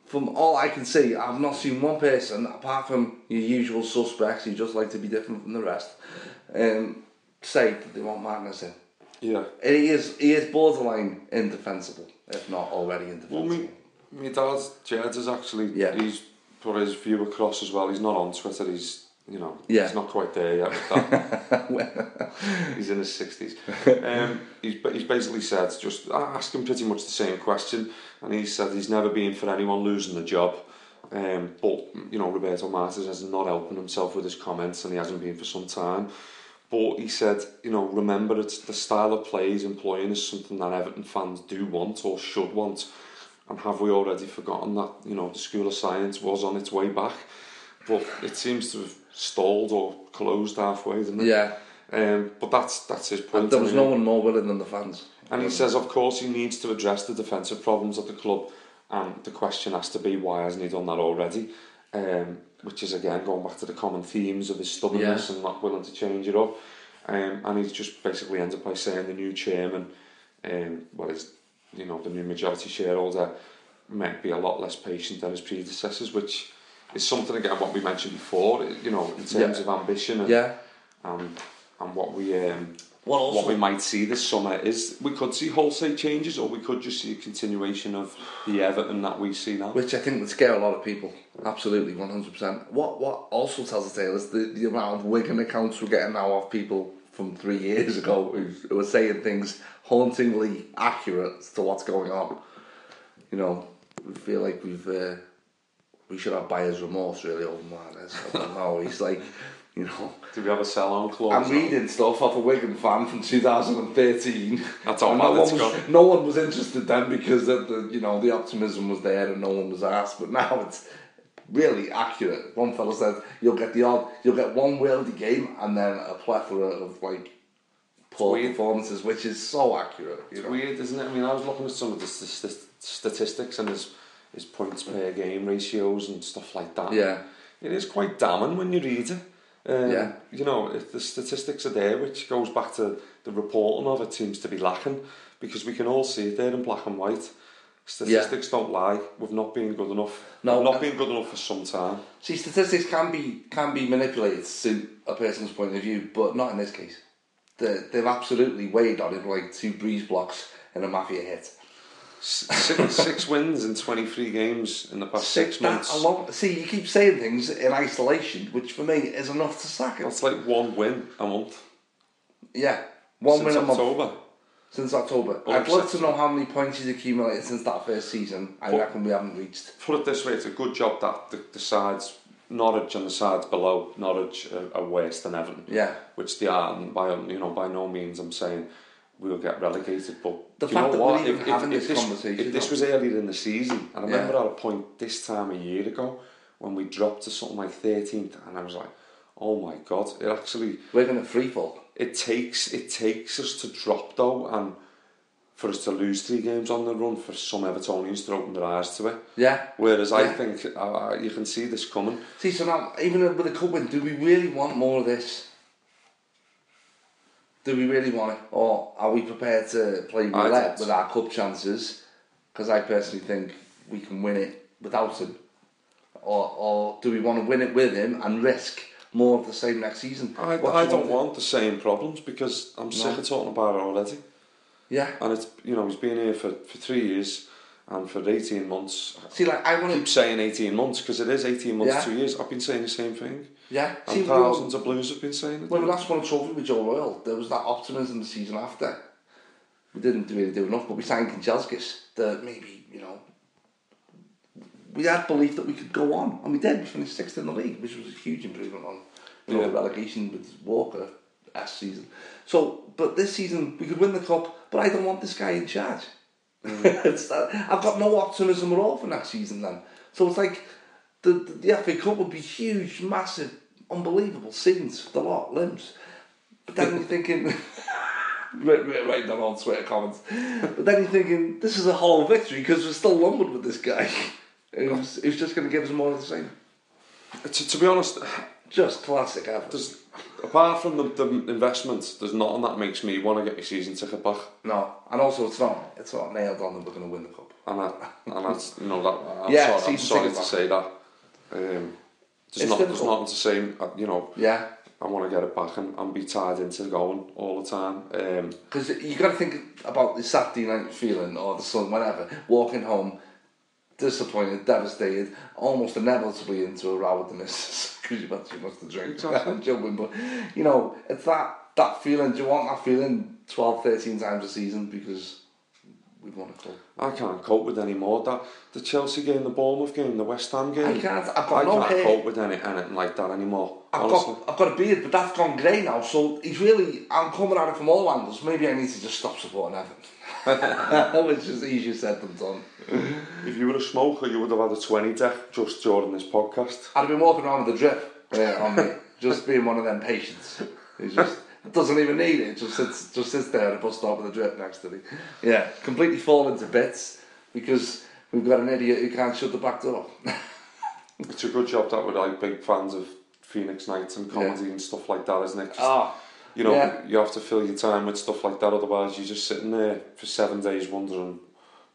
from all I can see, I've not seen one person, apart from your usual suspects who just like to be different from the rest, um, say that they want Martinez in. yeah. He is, he is borderline indefensible, if not already Well, indefensible. me, my dad, Jed, is actually Yeah. he's put his view across as well. He's not on Twitter. He's you know Yeah. he's not quite there yet. With that. he's in his sixties. Um, he's, he's basically said just ask him pretty much the same question, and he said he's never been for anyone losing the job. Um, but you know Roberto Martinez has not helping himself with his comments, and he hasn't been for some time. But he said, you know, remember it's the style of play he's employing is something that Everton fans do want or should want. And have we already forgotten that, you know, the School of Science was on its way back? But it seems to have stalled or closed halfway, didn't it? Yeah. Um, but that's that's his point. And there was no one more willing than the fans. And he says, of course, he needs to address the defensive problems at the club, and the question has to be, why hasn't he done that already? Um, which is again going back to the common themes of his stubbornness Yeah. and not willing to change it up. Um, and he's just basically ends up by saying the new chairman, um, well, is you know the new majority shareholder, might be a lot less patient than his predecessors, which is something again what we mentioned before. You know, in terms Yeah. of ambition and Yeah. and and what we um, Well, also- what we might see this summer is we could see wholesale changes, or we could just see a continuation of the Everton that we see now. Which I think would scare a lot of people. Absolutely, 100%. What what also tells the tale is the, the amount of Wigan accounts we're getting now of people from three years ago who, are saying things hauntingly accurate as to what's going on. You know, we feel like we've uh, we should have buyer's remorse really over Martinez. I don't know. He's like, you know, Do we have a sell-on clause? I'm reading stuff off a Wigan fan from 2013. That's bad no, one was, no one was interested then because the, the you know the optimism was there and no one was asked. But now it's really accurate. One fella said you'll get the odd, you'll get one worldy game and then a plethora of like poor performances, which is so accurate. You know? Weird, isn't it? I mean, I was looking at some of the st- st- statistics and his his points per game ratios and stuff like that. Yeah. it is quite damning when you read it. Um, Yeah. you know, if the statistics are there, which goes back to the reporting of it seems to be lacking because we can all see it there in black and white. Statistics don't lie. We've not been good enough. No. We've not been good enough for some time. See, statistics can be can be manipulated to suit a person's point of view, but not in this case. They, they've absolutely weighed on it like two breeze blocks in a mafia hit. Six, six wins in 23 games in the past six, that months. alone- see, you keep saying things in isolation, which for me is enough to sack him. That's like one win a month Yeah, one since win a month October. Since October. Well, I'd love to know how many points he's accumulated since that first season. I Well- reckon we haven't reached. Put it this way, it's a good job that the, the sides, Norwich and the sides below Norwich are, are worse than Everton. Yeah. Which they are, and by you know by no means I'm saying we'll get relegated. But The do fact you that know we're what? even having this this, conversation if this was earlier in the season, and I remember Yeah. at a point this time a year ago when we dropped to something like 13th, and I was like, oh my god, it actually We're going to free fall. It takes it takes us to drop though, and for us to lose three games on the run for some Evertonians to open their eyes to it. Yeah. Whereas I think uh, uh, you can see this coming. See, so now, even with the cup win, do we really want more of this? Do we really want it? Or are we prepared to play roulette with our cup chances? Because I personally think we can win it without him. Or, or do we want to win it with him and risk more of the same next season? I, I don't to- want the same problems because I'm sick of talking about it already. Yeah. And it's you know he's been here for, for three years and for 18 months. See, like, I want keep saying 18 months because it is 18 months, Yeah. two years. I've been saying the same thing. Yeah. And all- thousands of Blues have been saying it. When we last won a trophy with Joe Royle, there was that optimism the season after. We didn't really do enough, but we signed Kanchelskis that maybe, you know, we had belief that we could go on, and we did. We finished sixth in the league, which was a huge improvement on you know, Yeah. relegation with Walker last season. So, but this season we could win the cup, but I don't want this guy in charge. Mm. it's that, I've got no optimism at all for next season then. So it's like the, the, the FA Cup would be huge, massive, unbelievable scenes, the lot, limbs. But then you're thinking, right, right, on Twitter comments. But then you're thinking, this is a hollow victory because we're still lumbered with this guy. Who's, who's just going to give us more of the same. To, to be honest, Just classic ever. there's, apart from the, the investment, there's nothing that makes me want to get my season ticket back. No, and also it's not it's not nailed on that we're going to win the cup. And, I, and that's, you know, that, I'm Yeah, sorry, I'm sorry to back. say that. Um, there's, It's not, there's nothing to say, uh, you know, Yeah, I want to get it back and, and be tied into going all the time. Um, because you got to think about the Saturday night feeling or the sun, whatever. Walking home, disappointed, devastated, almost inevitably into a row with the missus because you've had too much to drink. Exactly. I'm joking, but you know, it's that that feeling. Do you want that feeling 12, 13 times a season because we've won a cup? I can't cope with any more. That the Chelsea game, the Bournemouth game, the West Ham game. I can't. I've got I no can't hair. cope with any, anything like that anymore. I've honestly. got, I've got a beard, but that's gone grey now. So he's really, I'm coming at it from all angles. Maybe I need to just stop supporting Everton, which is easier said than done. If you were a smoker, you would have had a 20 deck just during this podcast. I'd have been walking around with a drip uh, on me, just being one of them patients who just doesn't even need it. Just sits, just sits there at a bus stop with a drip next to me. Yeah, completely falling to bits because we've got an idiot who can't shut the back door. It's a good job that we're like big fans of Phoenix Nights and comedy Yeah. and stuff like that, isn't it? 'Cause, Ah, you know, yeah. you have to fill your time with stuff like that, otherwise you're just sitting there for seven days wondering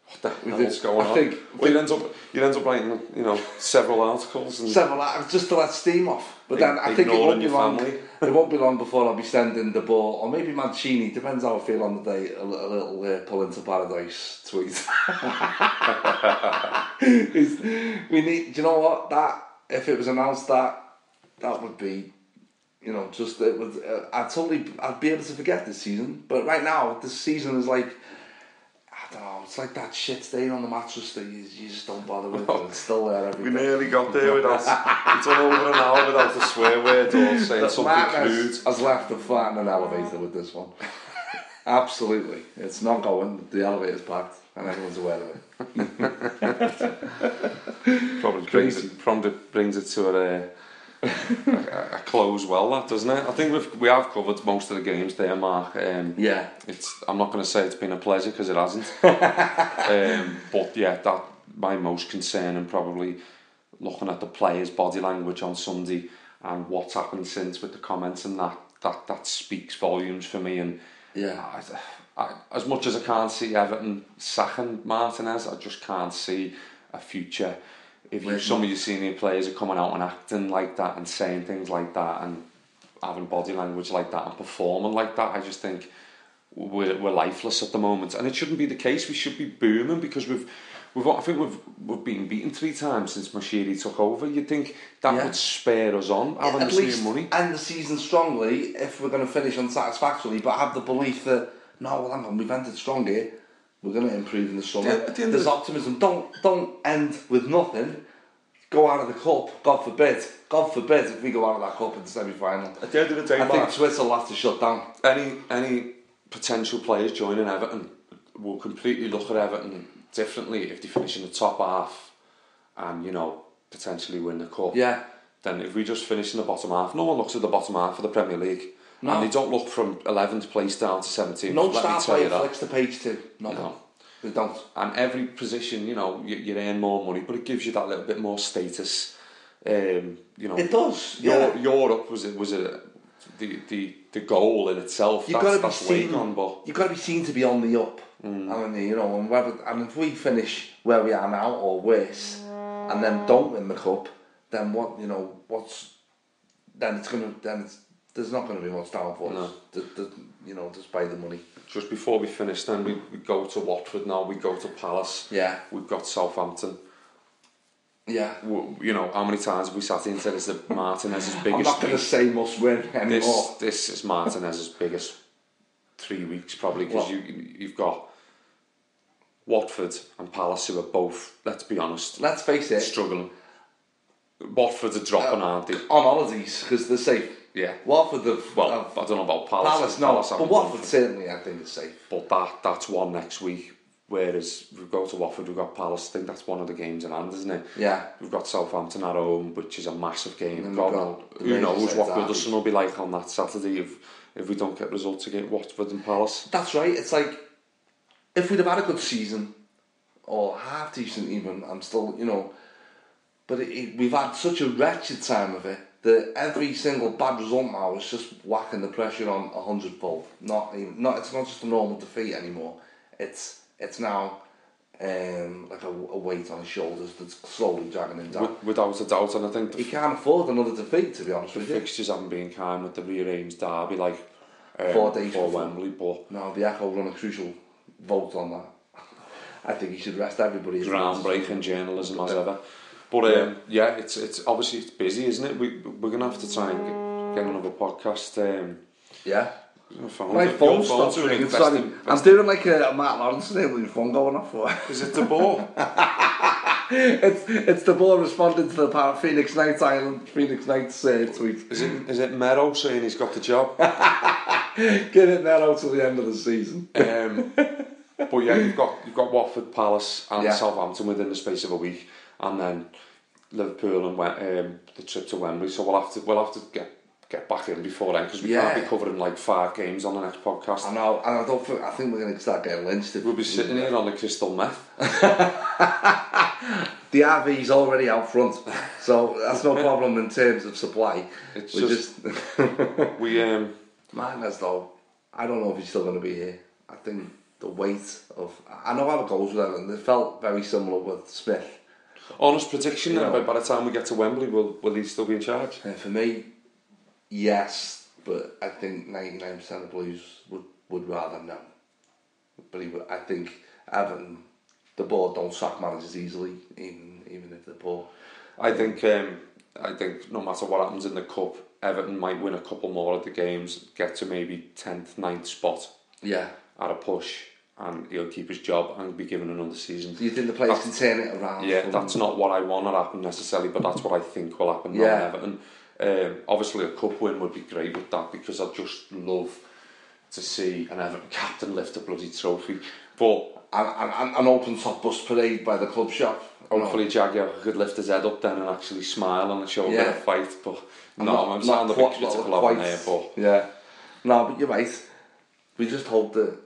what the We hell's did- going I on. think- well, you end up you end up writing, you know, several articles and several just to let steam off. But then I think it won't be long. family. It won't be long before I'll be sending the ball, or maybe Mancini. Depends how I feel on the day. A, li- a little uh, pull into paradise tweet. We need. Do you know what? That if it was announced that that would be, you know, just it was, Uh, I totally. I'd be able to forget this season. But right now, this season is like. I don't know. It's like that shit stain on the mattress that you, you just don't bother with. and it's still there every we day. nearly got there without it's all over an hour without a swear word or saying The something madness crude. has left the flat in an elevator with this one. Absolutely. It's not going. The elevator's packed and everyone's aware of it. Probably brings Crazy. it, probably brings it to a, a, a close well, that doesn't it? I think we've we have covered most of the games there, Mark. Um, Yeah. it's I'm not going to say it's been a pleasure because it hasn't. um, but yeah, that my most concern and probably looking at the players' body language on Sunday and what's happened since with the comments and that that that speaks volumes for me. And Yeah. I, I, as much as I can't see Everton sacking Martinez, I just can't see a future. If you, some of your senior players are coming out and acting like that and saying things like that and having body language like that and performing like that, I just think we're, we're lifeless at the moment. And it shouldn't be the case. We should be booming because we've, we've I think we've we've been beaten three times since Moshiri took over. You'd think that Yeah. would spur us on having At this least new money. end the season strongly if we're going to finish unsatisfactorily, but have the belief that, no, well, hang on, we've ended strong here. We're going to improve in the summer. Yeah, at the end of There's the- optimism. Don't don't end with nothing. Go out of the cup. God forbid. God forbid if we go out of that cup in the semi final. At the end of the day, I think Mark, Twitter will have to shut down. any any potential players joining Everton will completely look at Everton differently if they finish in the top half and you know potentially win the cup. Yeah. Then if we just finish in the bottom half, no one looks at the bottom half of the Premier League. No. And they don't look from 11th place down to 17th. No let star you player flicks the page too. No, No. They don't. and every position, you know, you, you earn more money, but it gives you that little bit more status. Um, you know, It does, yeah. Europe was it was a the the the goal in itself. You've got to be seen. gone, but You've got to be seen to be on the up. Mm. I mean, you know, and whether and if we finish where we are now or worse, and then don't win the cup, then what? You know, what's then it's gonna then it's, there's not going to be much downfall. No. The, the, you know, despite the money. just before we finish, then we, we go to Watford now. We go to Palace. Yeah. We've got Southampton. Yeah. W- You know, how many times have we sat into this? That Martinez's biggest... I'm not going to say must win this anymore. this is Martinez's biggest three weeks probably because you you've got Watford and Palace who are both let's be honest Let's face it. struggling. Watford are dropping, uh, aren't they? on holidays because they're safe. Yeah. Watford have Well, have- I don't know about Palace. Palace, no, Palace but Watford certainly I think is safe. But that that's one next week. Whereas we go to Watford, we've got Palace. I think that's one of the games in hand, isn't it? Yeah. We've got Southampton at home, which is a massive game. God who knows what. Goodison will be like on that Saturday if if we don't get results against Watford and Palace. That's right. It's like if we'd have had a good season or half decent, even I'm still, you know. But it, it, we've had such a wretched time of it that every single bad result now is just whacking the pressure on a hundredfold. Not even, not it's not just a normal defeat anymore. It's it's now um, like a, a weight on his shoulders that's slowly dragging him down. Wi- Without a doubt, and I think he can't afford another defeat, to be honest with you. fixtures haven't been kind with the rearranged derby, like um, Four days for before. Wembley, but No, the Echo run a crucial vote on that. I think he should rest everybody. well. groundbreaking journalism as ever. But um, yeah, it's it's obviously it's busy, isn't it? We we're gonna have to try and get, get another podcast. Um, Yeah. phone- My phone phone's stopped ringing. Sorry, in- I'm doing like a Matt Lawrence thing with your phone going off. For. Is it the ball? it's it's the ball responding to the part Phoenix Nights Island Phoenix Nights uh, tweet. is it is it Merrow saying he's got the job? Get it out till the end of the season. Um, but yeah, you've got you've got Watford, Palace, and Yeah. Southampton within the space of a week, and then Liverpool and um, the trip to Wembley. So we'll have to we'll have to get get back in before then because we Yeah. can't be covering like five games on the next podcast. I know, and I don't think I think we're going to start getting lynched. If We'll be sitting here on the crystal meth. The RV's already out front, so that's no problem in terms of supply. It's We're just- just We um Martinez though, I don't know if he's still going to be here. I think the weight of I know how it goes with them, and it felt very similar with Smith. Honest prediction. You then, know. by, by the time we get to Wembley, will will he still be in charge? For me, yes, but I think ninety nine percent of Blues would would rather no. But he, I think Everton, the board don't sack managers easily, even even if they're poor. I think um, I think no matter what happens in the cup, Everton might win a couple more of the games, get to maybe tenth, 9th spot Yeah. at a push, and he'll keep his job and be given another season. Do you think the players can turn it around? Yeah, that's not what I want to happen necessarily, but that's what I think will happen Yeah. Everton. Um, obviously, a cup win would be great with that because I just love to see an Everton captain lift a bloody trophy. But and, and an open top bus parade by the club shop. hopefully, Jaguar could lift his head up then and actually smile and show a bit of fight. But I'm no, not- I'm not sounding a bit critical of him there, but Yeah. No, but you're right. We just hope that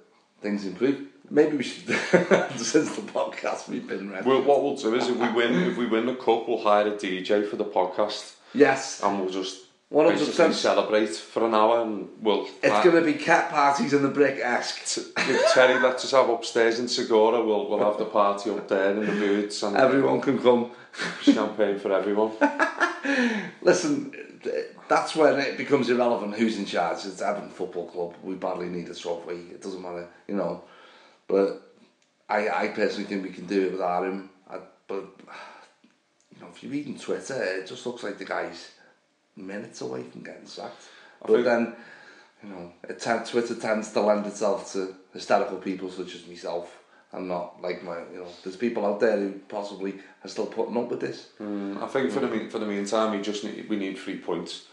things improve. Maybe we should, since the podcast we've been ready. we'll, what we'll do is if we win, if we win the cup, we'll hire a DJ for the podcast yes. and we'll just 100%. basically celebrate for an hour and we'll. It's going to be cat parties in the brick-esque. If Terry lets us have upstairs in Segura, we'll we'll have the party up there in the boots and Everyone can come. champagne for everyone. Listen, that's when it becomes irrelevant who's in charge. It's Everton Football Club. We badly need a trophy. It doesn't matter, you know. But I, I personally think we can do it without him. I, but you know, if you're on Twitter, it just looks like the guy's minutes away from getting sacked. But then, you know, it ten, Twitter tends to lend itself to hysterical people such as myself. I'm not like my, you know, there's people out there who possibly are still putting up with this. I think for the for the meantime, we just need we need three points.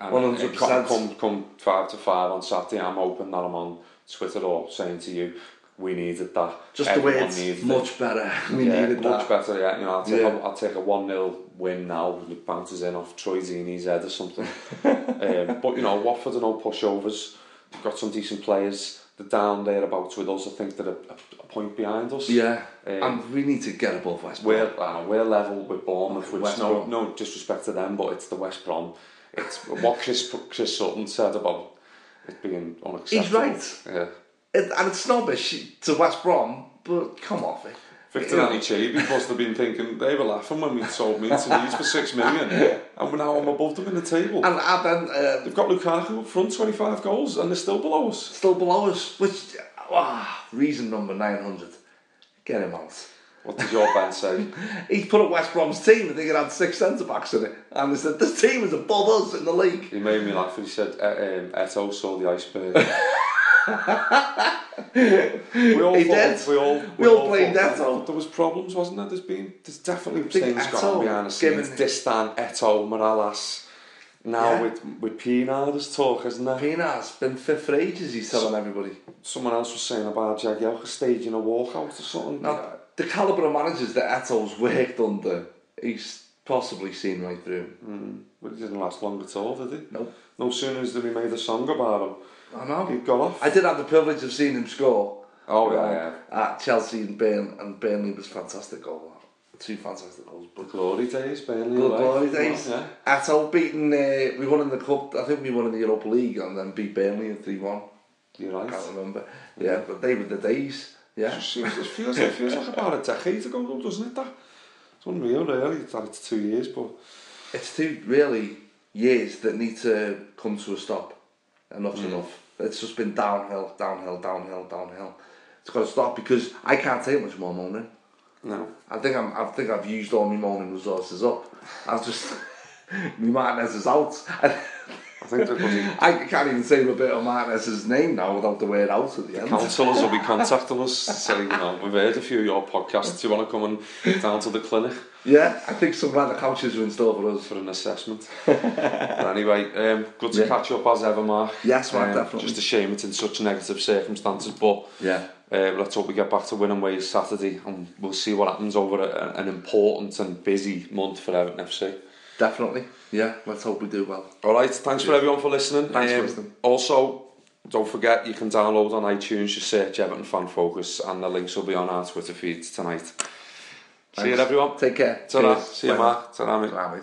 And hundred it come, percent. come come five to five on Saturday. I'm hoping that I'm on Twitter or saying to you, we needed that. Just the way it's needed it. much better. We yeah, needed much that. better. Yeah, you know, I'll take, Yeah. a, I'll take a one 0 win now. With bounces in off Troy Deeney's head or something. um, but you know, Watford are no pushovers. Got some decent players. Down there about with us. I think they're a, a, point behind us. Yeah, Um, and we need to get above West Brom. We're, uh, we're level with Bournemouth, which West no, Brom. no disrespect to them, but it's the West Brom. It's what Chris Chris Sutton said about it being unacceptable. He's right. Yeah. It, and it's snobbish to West Brom, but come off it. Victor know, Anichebe must have been thinking they were laughing when we sold me to these for six million, and now I'm above them in the table. And, and then uh, They've got Lukaku up front, 25 goals, and they're still below us. still below us, which ah, reason number nine hundred. Get him out. What did your band say? He put up West Brom's team. I think it had six centre backs in it, and he said this team is above us in the league. He made me laugh. When he said, uh, um, "Eto'o saw the iceberg." we all He did. We all, We all blamed thought that, There was problems, wasn't there? There's been, there's definitely things going behind the scenes. Distin, Eto'o, Mirallas. Now Yeah. with with there's talk, isn't there? Pienaar's been fit for ages. He's telling everybody. Someone else was saying about Jagielka staging a walkout or something. Now, the calibre of managers that Eto's worked under, he's possibly seen right through. But it didn't last long at all, did he? Nope. No sooner as that we made a song about him, I know. he got off. I did have the privilege of seeing him score. Oh, yeah, um, yeah. At Chelsea and Burnley, and Burnley was fantastic goal. Two fantastic goals. But Glory days, Burnley. good glory days. Yeah. Ato beating, uh, we won in the cup. I think we won in the Europa League and then beat Burnley in three one. You're right. I can't remember. Yeah, but they were the days. Yeah. Feels, it feels, it feels like about a decade ago, though, doesn't it? That it's unreal, really. It's two years, but It's two really years that need to come to a stop. Enough's Mm. enough. It's just been downhill, downhill, downhill, downhill. It's got to stop because I can't take much more moaning. no. I think I'm. I think I've used all my moaning resources up. I've just. my Martinez is out. think they're bloody... I can't even say a bit of Martinez's name now without the word out at the end. counsellors will be contacting us saying, you know, we've heard a few of your podcasts, do you want to come and down to the clinic? Yeah, I think some round the couches are in store for us. For an assessment. but anyway, um, good to yeah. catch up as ever, Mark. Yes, Mark, um, definitely. Just a shame it's in such negative circumstances, but yeah. Uh, let's hope we get back to winning ways Saturday and we'll see what happens over a, an important and busy month for Everton FC. Definitely. Yeah, let's hope we do well. Alright, thanks for everyone for listening. Um, Thanks for listening. Also, don't forget you can download on iTunes, just search Everton Fan Focus and the links will be on our Twitter feeds tonight. See you everyone. Take care. Ta-ra. See you Mark. Ta-ra, mate.